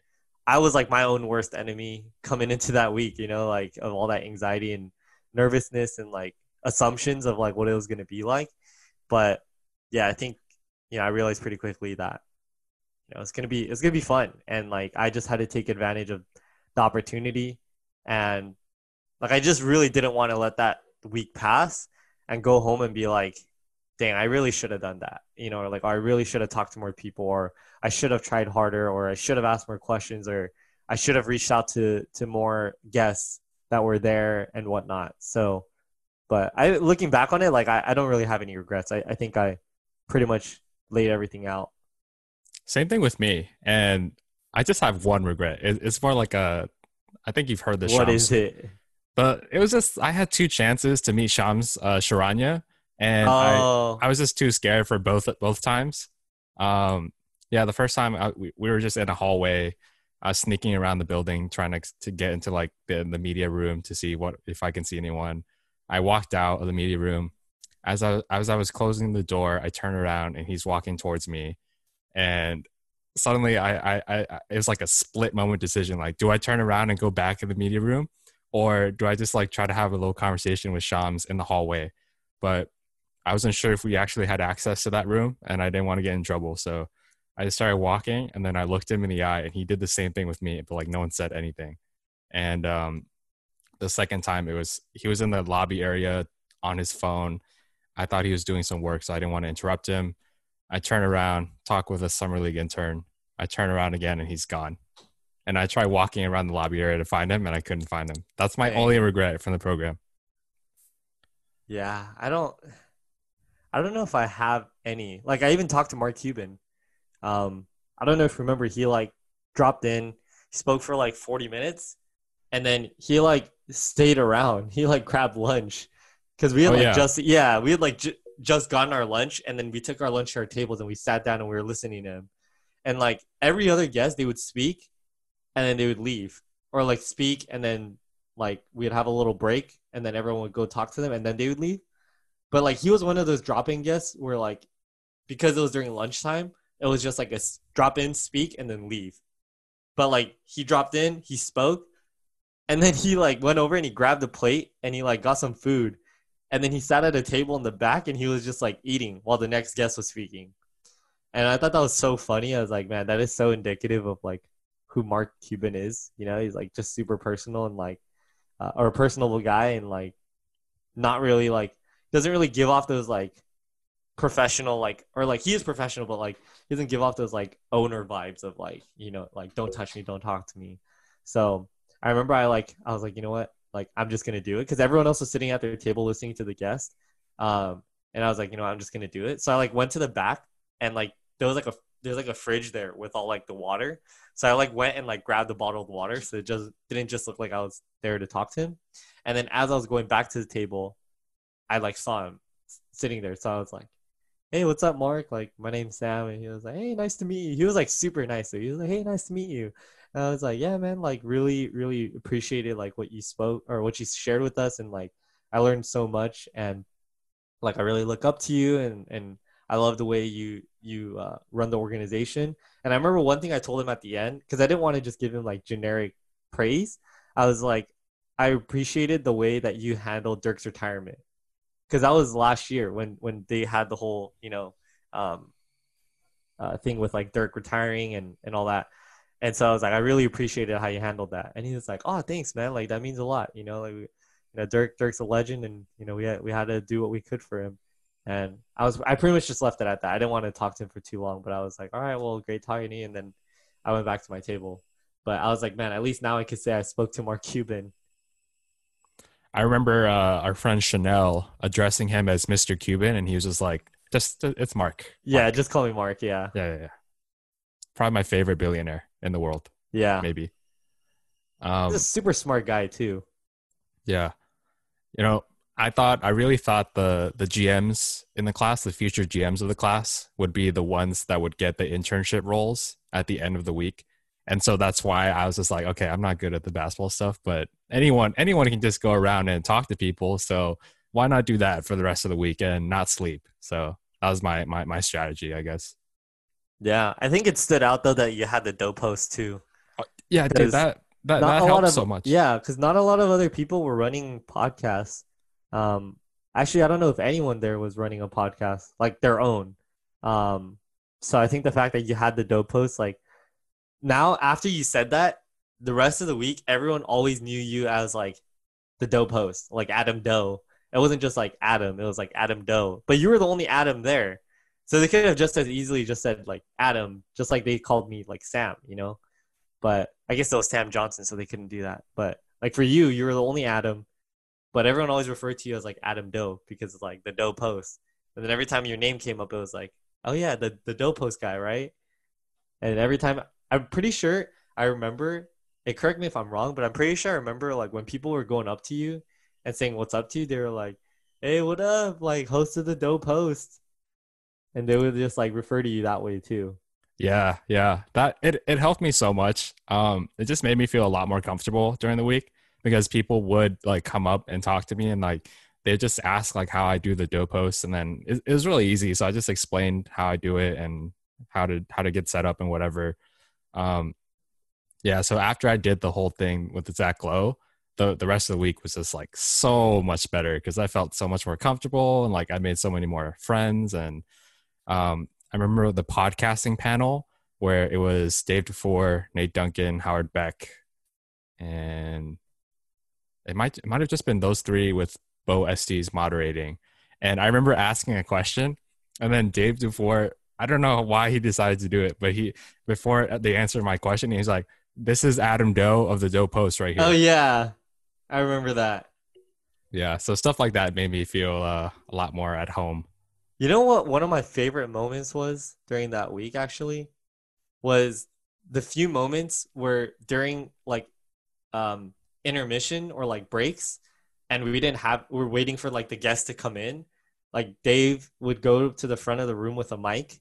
I was like my own worst enemy coming into that week, you know, like of all that anxiety and nervousness and like assumptions of like what it was going to be like. But yeah, I think, you know, I realized pretty quickly that, you know, it's going to be, it's to be fun. And like, I just had to take advantage of the opportunity. And like, I just really didn't want to let that week pass and go home and be like, dang, I really should have done that, you know, or like, or I really should have talked to more people or, I should have tried harder or I should have asked more questions or I should have reached out to to more guests that were there and whatnot. So but I looking back on it, like I, I don't really have any regrets. I, I think I pretty much laid everything out. Same thing with me. And I just have one regret. It, it's more like a I think you've heard this. What Shams, is it? But it was just I had two chances to meet Shams uh, Charania, and oh. I I was just too scared for both both times. Um, Yeah, the first time I, we, we were just in a hallway, was sneaking around the building trying to to get into like the the media room to see what if I can see anyone. I walked out of the media room. As I as I was closing the door, I turned around and he's walking towards me, and suddenly I, I I it was like a split moment decision. Like, do I turn around and go back in the media room, or do I just like try to have a little conversation with Shams in the hallway? But I wasn't sure if we actually had access to that room, and I didn't want to get in trouble, so I just started walking, and then I looked him in the eye, and he did the same thing with me, but like no one said anything. And um, the second time, it was he was in the lobby area on his phone. I thought he was doing some work, so I didn't want to interrupt him. I turn around, talk with a summer league intern. I turn around again, and he's gone. And I try walking around the lobby area to find him, and I couldn't find him. That's my Dang. only regret from the program. Yeah, I don't. I don't know if I have any. Like, I even talked to Mark Cuban. Um, I don't know if you remember. He like dropped in, spoke for like forty minutes, and then he like stayed around. He like grabbed lunch because we had Oh, like yeah. just yeah we had like j- just gotten our lunch, and then we took our lunch to our tables and we sat down and we were listening to him. And like every other guest, they would speak, and then they would leave, or like speak, and then like we'd have a little break, and then everyone would go talk to them, and then they would leave. But like he was one of those drop-in guests where like because it was during lunchtime, it was just like a drop in, speak, and then leave. But like he dropped in, he spoke, and then he like went over and he grabbed a plate and he like got some food, and then he sat at a table in the back and he was just like eating while the next guest was speaking. And I thought that was so funny. I was like, man, that is so indicative of like who Mark Cuban is. You know, he's like just super personal and like, uh, or a personable guy and like, not really like doesn't really give off those like professional like or like he is professional but like he doesn't give off those like owner vibes of like you know like don't touch me don't talk to me so i remember i like i was like you know what like i'm just gonna do it because everyone else was sitting at their table listening to the guest um and i was like you know what, i'm just gonna do it so i like went to the back and like there was like a there's like a fridge there with all like the water so i like went and like grabbed the bottle of water so it just didn't just look like i was there to talk to him and then as i was going back to the table i like saw him sitting there so i was like hey, what's up, Mark? Like, my name's Sam. And he was like, hey, nice to meet you. He was like super nice. So he was like, hey, nice to meet you. And I was like, yeah, man, like really, really appreciated like what you spoke or what you shared with us. And like, I learned so much. And like, I really look up to you and, and I love the way you, you uh, run the organization. And I remember one thing I told him at the end, cause I didn't want to just give him like generic praise. I was like, I appreciated the way that you handled Dirk's retirement because that was last year when when they had the whole you know um, uh, thing with like Dirk retiring and and all that. And so I was like, I really appreciated how you handled that. And he was like, Oh, thanks, man. Like that means a lot. You know, like we, you know, Dirk Dirk's a legend, and you know we had we had to do what we could for him. And I was I pretty much just left it at that. I didn't want to talk to him for too long, but I was like, All right, well, great talking to you. And then I went back to my table. But I was like, man, at least now I could say I spoke to Mark Cuban. I remember uh, our friend Chanel addressing him as Mr. Cuban, and he was just like, "Just it's Mark." Yeah, just call me Mark. Yeah, yeah, yeah, yeah. Probably my favorite billionaire in the world, yeah. maybe. Um, He's a super smart guy too. yeah, you know, I thought I really thought the the GMs in the class, the future GMs of the class, would be the ones that would get the internship roles at the end of the week. And so that's why I was just like, okay, I'm not good at the basketball stuff, but anyone anyone can just go around and talk to people. So why not do that for the rest of the week and not sleep? So that was my my my strategy, I guess. Yeah, I think it stood out though that you had the Dope Post too. Yeah, dude, that that, Not that a lot helped of so much. yeah, because not a lot of other people were running podcasts. Um, actually, I don't know if anyone there was running a podcast like their own. Um, so I think the fact that you had the Dope Post, like now after you said that, the rest of the week everyone always knew you as like the Dope Post, like Adam Doe. It wasn't just like Adam; it was like Adam Doe. But you were the only Adam there, so they could have just as easily just said like Adam, just like they called me like Sam, you know. But I guess it was Sam Johnson, so they couldn't do that. But like for you, you were the only Adam, but everyone always referred to you as like Adam Doe because it's like the Dope Post. And then every time your name came up, it was like, oh yeah, the the Dope Post guy, right? And every time, I'm pretty sure I remember. And correct me if I'm wrong, but I'm pretty sure I remember like when people were going up to you and saying what's up to you, they were like, "Hey, what up?" Like host of the Dope Post, and they would just like refer to you that way too. Yeah, yeah. That it it helped me so much. Um, it just made me feel a lot more comfortable during the week because people would like come up and talk to me and like they just ask like how I do the Dope Post and then it, it was really easy. So I just explained how I do it and how to how to get set up and whatever. Um, yeah. So after I did the whole thing with the Zach Lowe, the the rest of the week was just like so much better because I felt so much more comfortable and like I made so many more friends and um, I remember the podcasting panel where it was Dave DuFour, Nate Duncan, Howard Beck, and it might it might have just been those three with Bo Estes moderating. And I remember asking a question, and then Dave DuFour, I don't know why he decided to do it, but he before they answered my question, he's like, "This is Adam Doe of the Dope Post right here." Oh yeah, I remember that. Yeah, so stuff like that made me feel uh, a lot more at home. You know what? One of my favorite moments was during that week actually was the few moments where during like um intermission or like breaks and we didn't have we are waiting for like the guests to come in like dave would go to the front of the room with a mic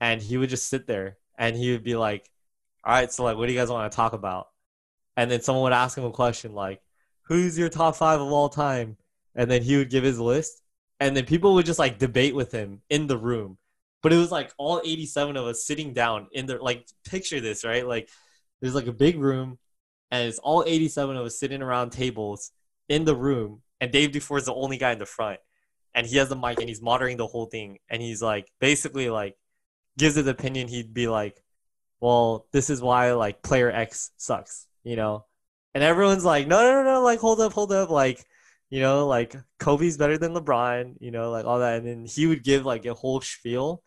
and he would just sit there and he would be like all right so like what do you guys want to talk about and then someone would ask him a question like who's your top five of all time and then he would give his list and then people would just like debate with him in the room but it was like all 87 of us sitting down in the like picture this right like there's like a big room and it's all 87 of us sitting around tables in the room, and Dave DuFour is the only guy in the front, and he has the mic and he's moderating the whole thing, and he's like basically like gives his opinion. He'd be like, "Well, this is why like player X sucks," you know, and everyone's like, "No, no, no, no! Like, hold up, hold up! Like, you know, like Kobe's better than LeBron, you know, like all that." And then he would give like a whole spiel,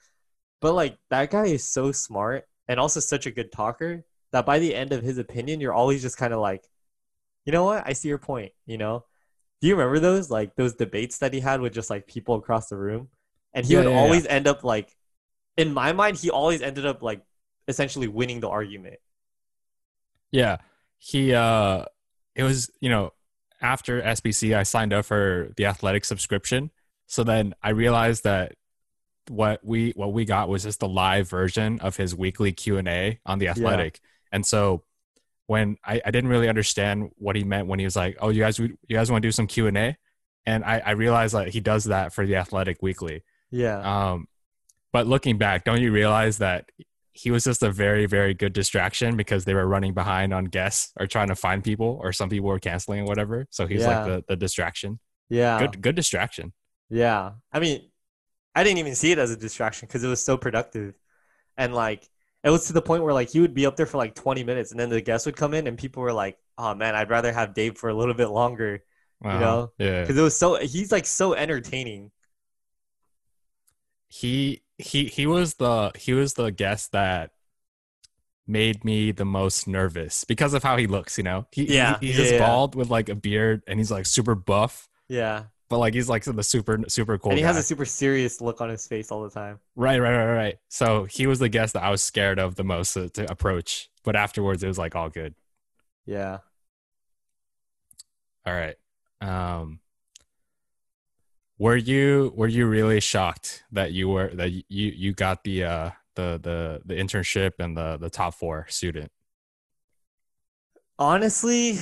but like that guy is so smart and also such a good talker that by the end of his opinion, you're always just kind of like, you know what? I see your point. You know, do you remember those like those debates that he had with just like people across the room? And he yeah, would yeah, always yeah. end up like, in my mind, he always ended up like essentially winning the argument. Yeah, he. uh It was you know after SBC, I signed up for the athletic subscription. So then I realized that what we what we got was just the live version of his weekly Q and A on the athletic. And so when I, I didn't really understand what he meant when he was like, "Oh, you guys, you guys want to do some Q and A," and I, I realized that he does that for the Athletic Weekly. Yeah. Um, but looking back, don't you realize that he was just a very, very good distraction because they were running behind on guests or trying to find people, or some people were canceling or whatever. So he's yeah. like the, the distraction. Yeah. Good, good distraction. Yeah. I mean, I didn't even see it as a distraction because it was so productive, and like it was to the point where like he would be up there for like 20 minutes and then the guests would come in and people were like oh man i'd rather have dave for a little bit longer wow. you uh-huh. know yeah because it was so he's like so entertaining he he he was the he was the guest that made me the most nervous because of how he looks you know he, yeah he, he's yeah, just yeah. bald with like a beard and he's like super buff yeah but like he's like the super super cool. And he guy. has a super serious look on his face all the time. Right, right, right, right. So he was the guest that I was scared of the most to, to approach, but afterwards it was like all good. Yeah. All right. Um were you were you really shocked that you were that you you got the uh the the the internship and the the top 4 student? Honestly,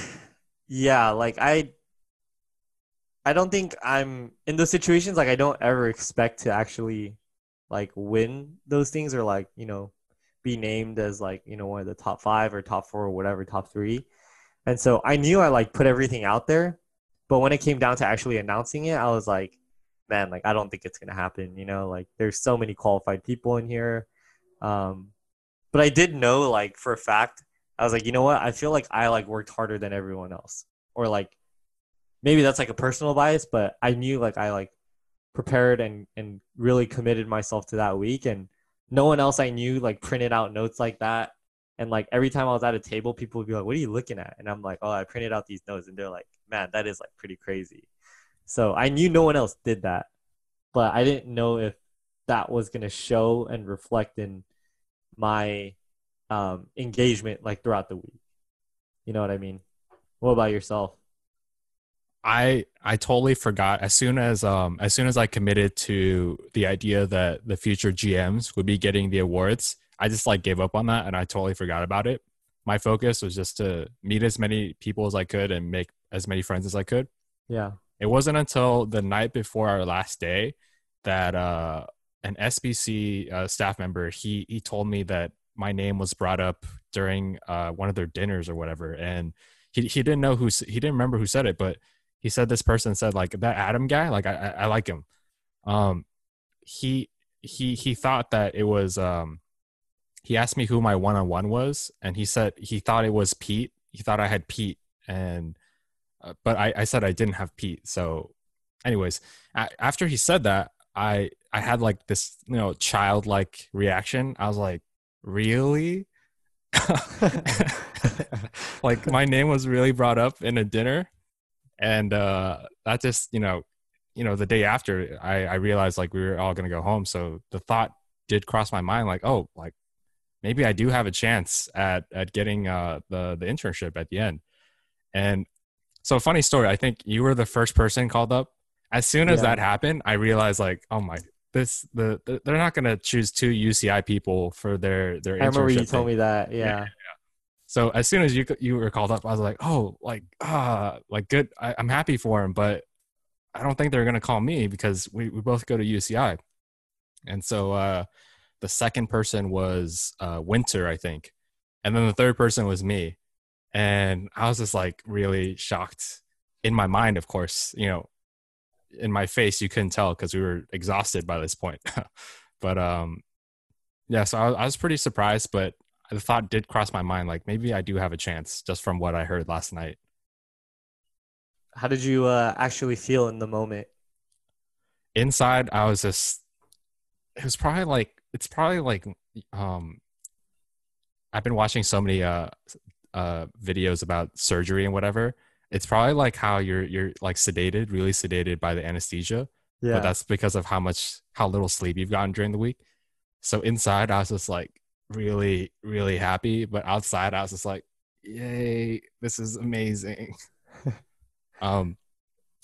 yeah, like I I don't think I'm in those situations. Like I don't ever expect to actually like win those things or like you know be named as like you know one of the top five or top four or whatever top three. And so I knew I like put everything out there, but when it came down to actually announcing it, I was like, man, like I don't think it's gonna happen. You know, like there's so many qualified people in here. Um, but I did know like for a fact, I was like, you know what? I feel like I like worked harder than everyone else, or like maybe that's like a personal bias, but I knew like I like prepared and and really committed myself to that week and no one else I knew like printed out notes like that. And like every time I was at a table, people would be like, "What are you looking at?" And I'm like, "Oh, I printed out these notes." And they're like, "Man, that is like pretty crazy." So I knew no one else did that, but I didn't know if that was gonna show and reflect in my um, engagement like throughout the week. You know what I mean? What about yourself? I I totally forgot as soon as um as soon as I committed to the idea that the future GMs would be getting the awards, I just like gave up on that and I totally forgot about it. My focus was just to meet as many people as I could and make as many friends as I could. Yeah. It wasn't until the night before our last day that uh, an SBC uh, staff member he he told me that my name was brought up during uh, one of their dinners or whatever, and he he didn't know who he didn't remember who said it, but he said this person said like that Adam guy, like I I, I like him. Um, he he he thought that it was um he asked me who my one on one was, and he said he thought it was Pete. He thought I had Pete, and uh, but I, I said I didn't have Pete. So, anyways, a- after he said that, I I had like this you know childlike reaction. I was like, really? like my name was really brought up in a dinner, and uh, that just you know you know the day after I I realized like we were all gonna go home. So the thought did cross my mind like oh like maybe I do have a chance at at getting uh, the the internship at the end. And so, funny story. I think you were the first person called up. As soon as Yeah. that happened, I realized like, oh my, this the, the they're not gonna choose two UCI people for their their. I remember you internship told me that. Yeah. So as soon as you you were called up, I was like, oh, like ah, like good. I, I'm happy for him, but I don't think they're gonna call me because we we both go to UCI. And so uh, the second person was uh, Winter, I think, and then the third person was me, and I was just like really shocked. In my mind, of course, you know, in my face, you couldn't tell because we were exhausted by this point. but um, yeah, so I, I was pretty surprised, but the thought did cross my mind like maybe I do have a chance just from what I heard last night. How did you uh, actually feel in the moment? Inside, I was just it was probably like it's probably like um I've been watching so many uh uh videos about surgery and whatever. It's probably like how you're you're like sedated, really sedated by the anesthesia. Yeah. but that's because of how much how little sleep you've gotten during the week so inside i was just like really really happy but outside i was just like yay this is amazing um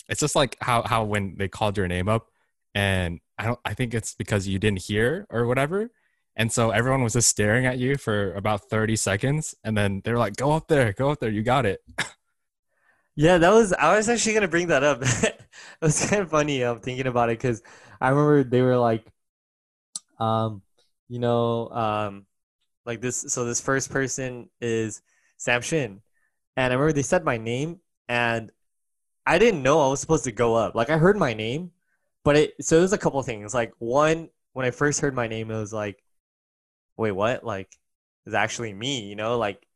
it's just like how how when they called your name up and i don't i think it's because you didn't hear or whatever and so everyone was just staring at you for about 30 seconds and then they're like go up there go up there you got it Yeah, that was. I was actually gonna bring that up. it was kind of funny. I'm thinking about it because I remember they were like, um, you know, um, like this. So this first person is Sam Shin, and I remember they said my name, and I didn't know I was supposed to go up. Like I heard my name, but it. So there's a couple things. Like one, when I first heard my name, it was like, wait, what? Like, it's actually me. You know, like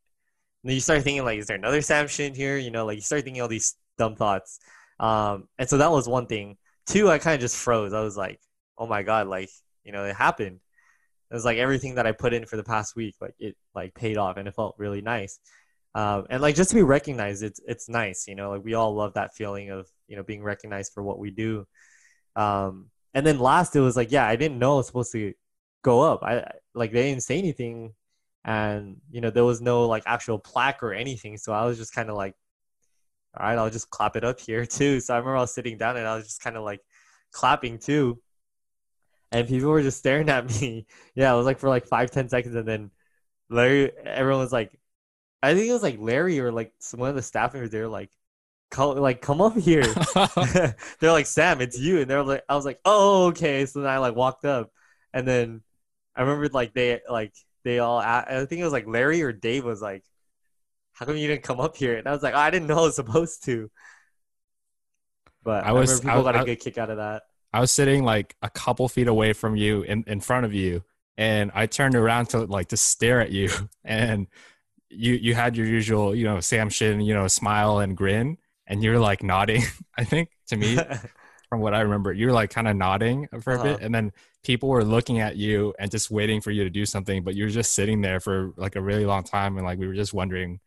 you start thinking like, is there another Sam Shin here? You know, like you start thinking all these dumb thoughts. Um, and so that was one thing. Two, I kind of just froze. I was like, oh my god, like you know, it happened. It was like everything that I put in for the past week, like it like paid off, and it felt really nice. Um, and like just to be recognized, it's it's nice. You know, like we all love that feeling of you know being recognized for what we do. Um, and then last, it was like, yeah, I didn't know I was supposed to go up. I- like they didn't say anything. And you know there was no like actual plaque or anything. So i was just kind of like all right i'll just clap it up here too. So i remember i was sitting down and i was just kind of like clapping too. And people were just staring at me. Yeah it was like for like five ten seconds. And then larry everyone was like i think it was like larry or like some one of the staff members they were like come like come up here. They're like sam it's you. And they're like i was like oh okay. So then i like walked up. And then i remember like they like they all I think it was like larry or dave was like how come you didn't come up here? And i was like oh, i didn't know i was supposed to. But I i, was- remember I people was- got a I- good kick out of that. I was sitting like a couple feet away from you in, in front of you and I turned around to like to stare at you and you you had your usual, you know, Sam Shin, you know, smile and grin and you were like nodding, I think, to me from what I remember. You were like kind of nodding for a Uh-huh. bit and then people were looking at you and just waiting for you to do something, but you were just sitting there for like a really long time and like we were just wondering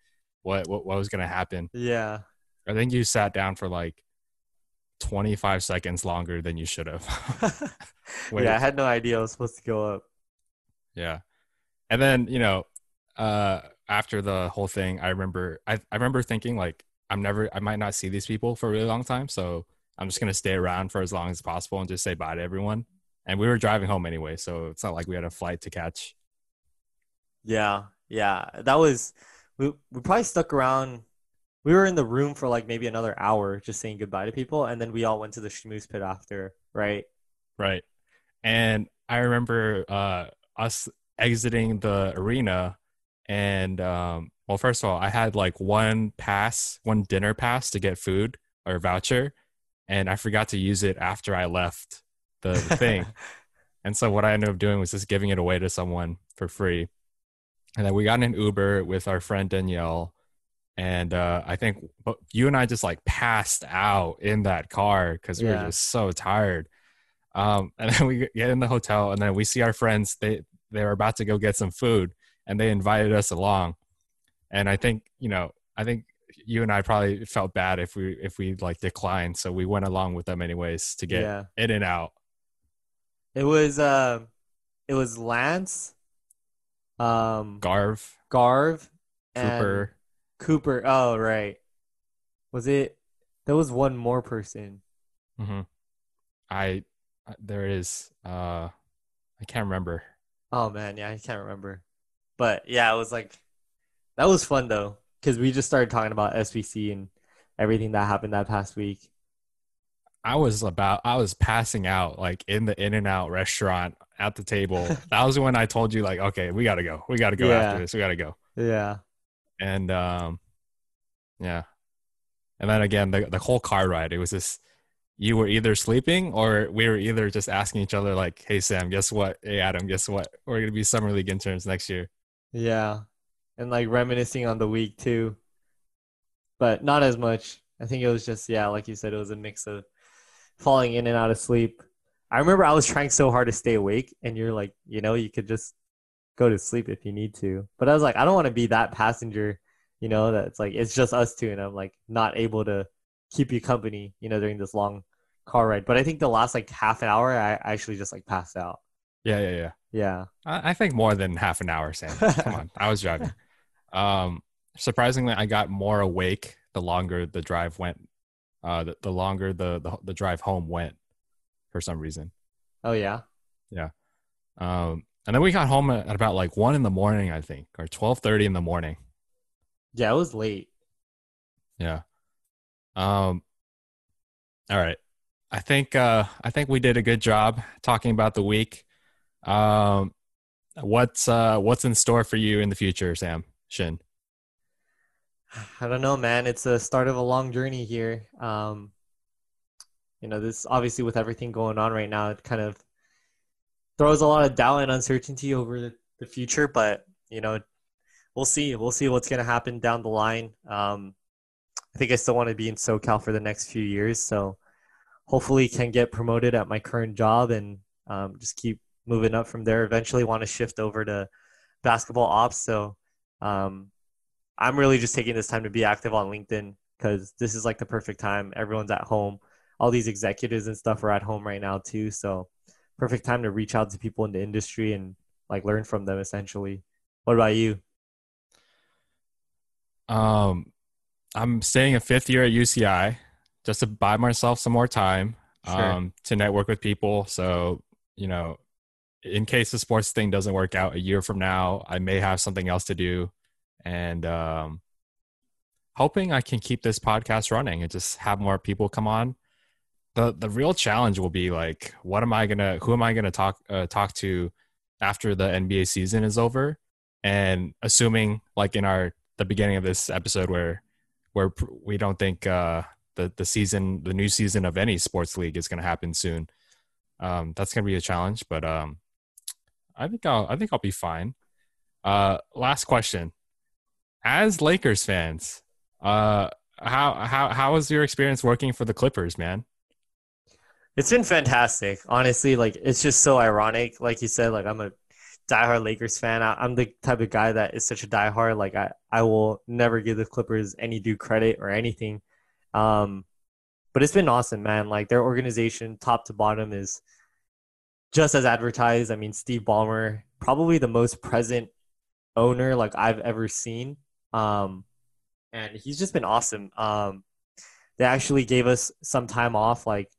what what, what was gonna happen. yeah I think you sat down for like 25 seconds longer than you should have. Yeah i had no idea i was supposed to go up Yeah. And then, you know, uh after the whole thing, I remember I I remember thinking like I'm never I might not see these people for a really long time, so I'm just going to stay around for as long as possible and just say bye to everyone. And we were driving home anyway, so it's not like we had a flight to catch. Yeah, yeah. That was we we probably stuck around. We were in the room for like maybe another hour just saying goodbye to people, and then we all went to the schmooze pit after, right? Right. And I remember uh, us exiting the arena, and um, well, first of all, I had like one pass, one dinner pass to get food or voucher, and I forgot to use it after I left the, the thing. and so what I ended up doing was just giving it away to someone for free. And then we got in an Uber with our friend Danielle. And uh, I think you and I just like passed out in that car because we Yeah. were just so tired. Um, and then we get in the hotel, and then we see our friends. They they were about to go get some food, and they invited us along. And I think you know, I think you and I probably felt bad if we if we like declined, so we went along with them anyways to get yeah. in and out. It was um, it was Lance, um, Garv, Garv, Cooper, Cooper. Oh, right. Was it? There was one more person. Mm-hmm. I there is uh I can't remember. Oh man, yeah, I can't remember. But yeah, it was like that was fun though, because we just started talking about SBC and everything that happened that past week. I was about I was passing out like in the In-N-Out restaurant at the table. that was when I told you like, okay, we gotta go. We gotta go Yeah. after this. We gotta go. Yeah. And um yeah. And then again the the whole car ride, it was just you were either sleeping or we were either just asking each other like, Hey Sam, guess what? Hey Adam, guess what? We're gonna be summer league interns next year. Yeah. And like reminiscing on the week too. But not as much. I think it was just, yeah, like you said, it was a mix of falling in and out of sleep. I remember I was trying so hard to stay awake, and you're like, you know, you could just go to sleep if you need to. But I was like, I don't want to be that passenger, you know, that's like, it's just us two, and I'm like not able to keep you company, you know, during this long car ride. But I think the last like half an hour, I actually just like passed out. Yeah, yeah, yeah. Yeah. I, I think more than half an hour, Sam. Come on. I was driving. Um, surprisingly, I got more awake the longer the drive went. Uh, the, the longer the, the the drive home went, for some reason. Oh, yeah. Yeah. Um, and then we got home at, about like one in the morning, I think, or twelve thirty in the morning. Yeah, it was late. Yeah. Um. All right. I think uh I think we did a good job talking about the week. Um, what's uh what's in store for you in the future, Sam Shin? I don't know, man. It's a start of a long journey here. Um, you know, this obviously with everything going on right now, it kind of throws a lot of doubt and uncertainty over the, future. But you know, we'll see. We'll see what's gonna happen down the line. Um, I think I still want to be in SoCal for the next few years, so hopefully can get promoted at my current job and um, just keep moving up from there. Eventually, want to shift over to basketball ops. So. Um, I'm really just taking this time to be active on LinkedIn because this is like the perfect time. Everyone's at home. All these executives and stuff are at home right now too. So perfect time to reach out to people in the industry and like learn from them essentially. What about you? Um, I'm staying a fifth year at UCI just to buy myself some more time Sure. um, to network with people. So, you know, in case the sports thing doesn't work out a year from now, I may have something else to do. And um, hoping I can keep this podcast running and just have more people come on. The the real challenge will be like, what am I gonna, who am I gonna talk uh, talk to after the NBA season is over? And assuming like in our the beginning of this episode where where we don't think uh, the the season the new season of any sports league is going to happen soon. Um, that's going to be a challenge, but um, I think I'll I think I'll be fine. Uh, last question: As Lakers fans, uh, how how how was your experience working for the Clippers, man? It's been fantastic, honestly. Like it's just so ironic. Like you said, like I'm a diehard Lakers fan. I, I'm the type of guy that is such a diehard. Like I, I will never give the Clippers any due credit or anything. Um, but it's been awesome, man. Like their organization, top to bottom, is just as advertised. I mean, Steve Ballmer, probably the most present owner like I've ever seen. Um, and he's just been awesome. Um, they actually gave us some time off, like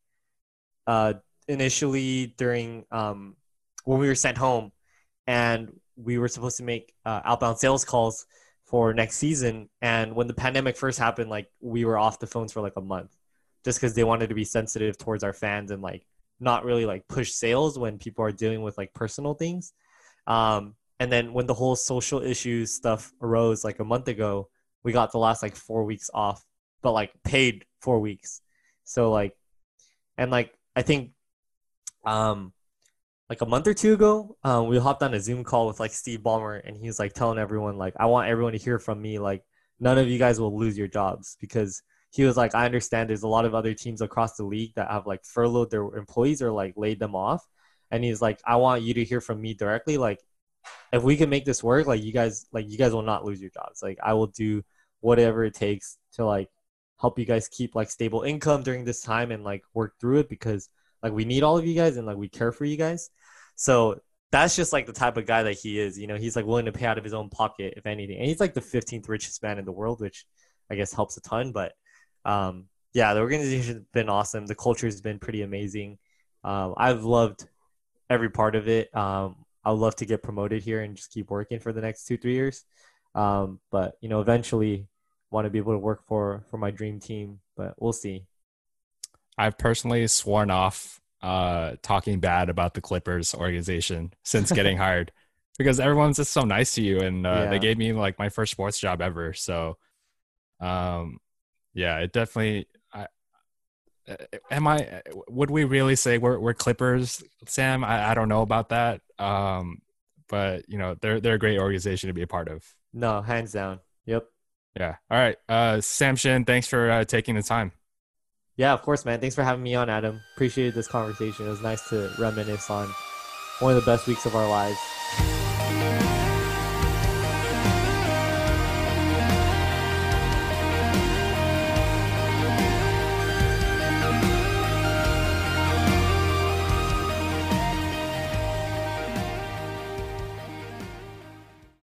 uh, initially during um, when we were sent home, and we were supposed to make uh, outbound sales calls for next season. And when the pandemic first happened, like we were off the phones for like a month, just because they wanted to be sensitive towards our fans and like not really like push sales when people are dealing with like personal things. Um, and then when the whole social issues stuff arose like a month ago, we got the last like four weeks off, but like paid four weeks. So like, and like I think, um, like a month or two ago, um, we hopped on a Zoom call with like Steve Ballmer, and he was like telling everyone like, I want everyone to hear from me. Like, none of you guys will lose your jobs because he was like, I understand there's a lot of other teams across the league that have like furloughed their employees or like laid them off, and he's like, I want you to hear from me directly. Like, if we can make this work, like you guys, like you guys will not lose your jobs. Like, I will do whatever it takes to like help you guys keep like stable income during this time and like work through it because like we need all of you guys and like we care for you guys. So that's just like the type of guy that he is. You know, he's like willing to pay out of his own pocket if anything. And he's like the 15th richest man in the world, which I guess helps a ton. But um, yeah, the organization's been awesome. The culture has been pretty amazing. Um, I've loved every part of it. Um, I'd love to get promoted here and just keep working for the next two, three years. Um, but you know, eventually want to be able to work for for my dream team. But we'll see. I've personally sworn off uh, talking bad about the Clippers organization since getting hired because everyone's just so nice to you, and uh, yeah. they gave me like my first sports job ever. So, um, yeah, it definitely. Am I? Would we really say we're we're Clippers, Sam? I, I don't know about that. Um, but you know, they're they're a great organization to be a part of. No, hands down. Yep. Yeah. All right. Uh, Sam Shin, thanks for uh, taking the time. Yeah, of course, man. Thanks for having me on, Adam. Appreciated this conversation. It was nice to reminisce on one of the best weeks of our lives.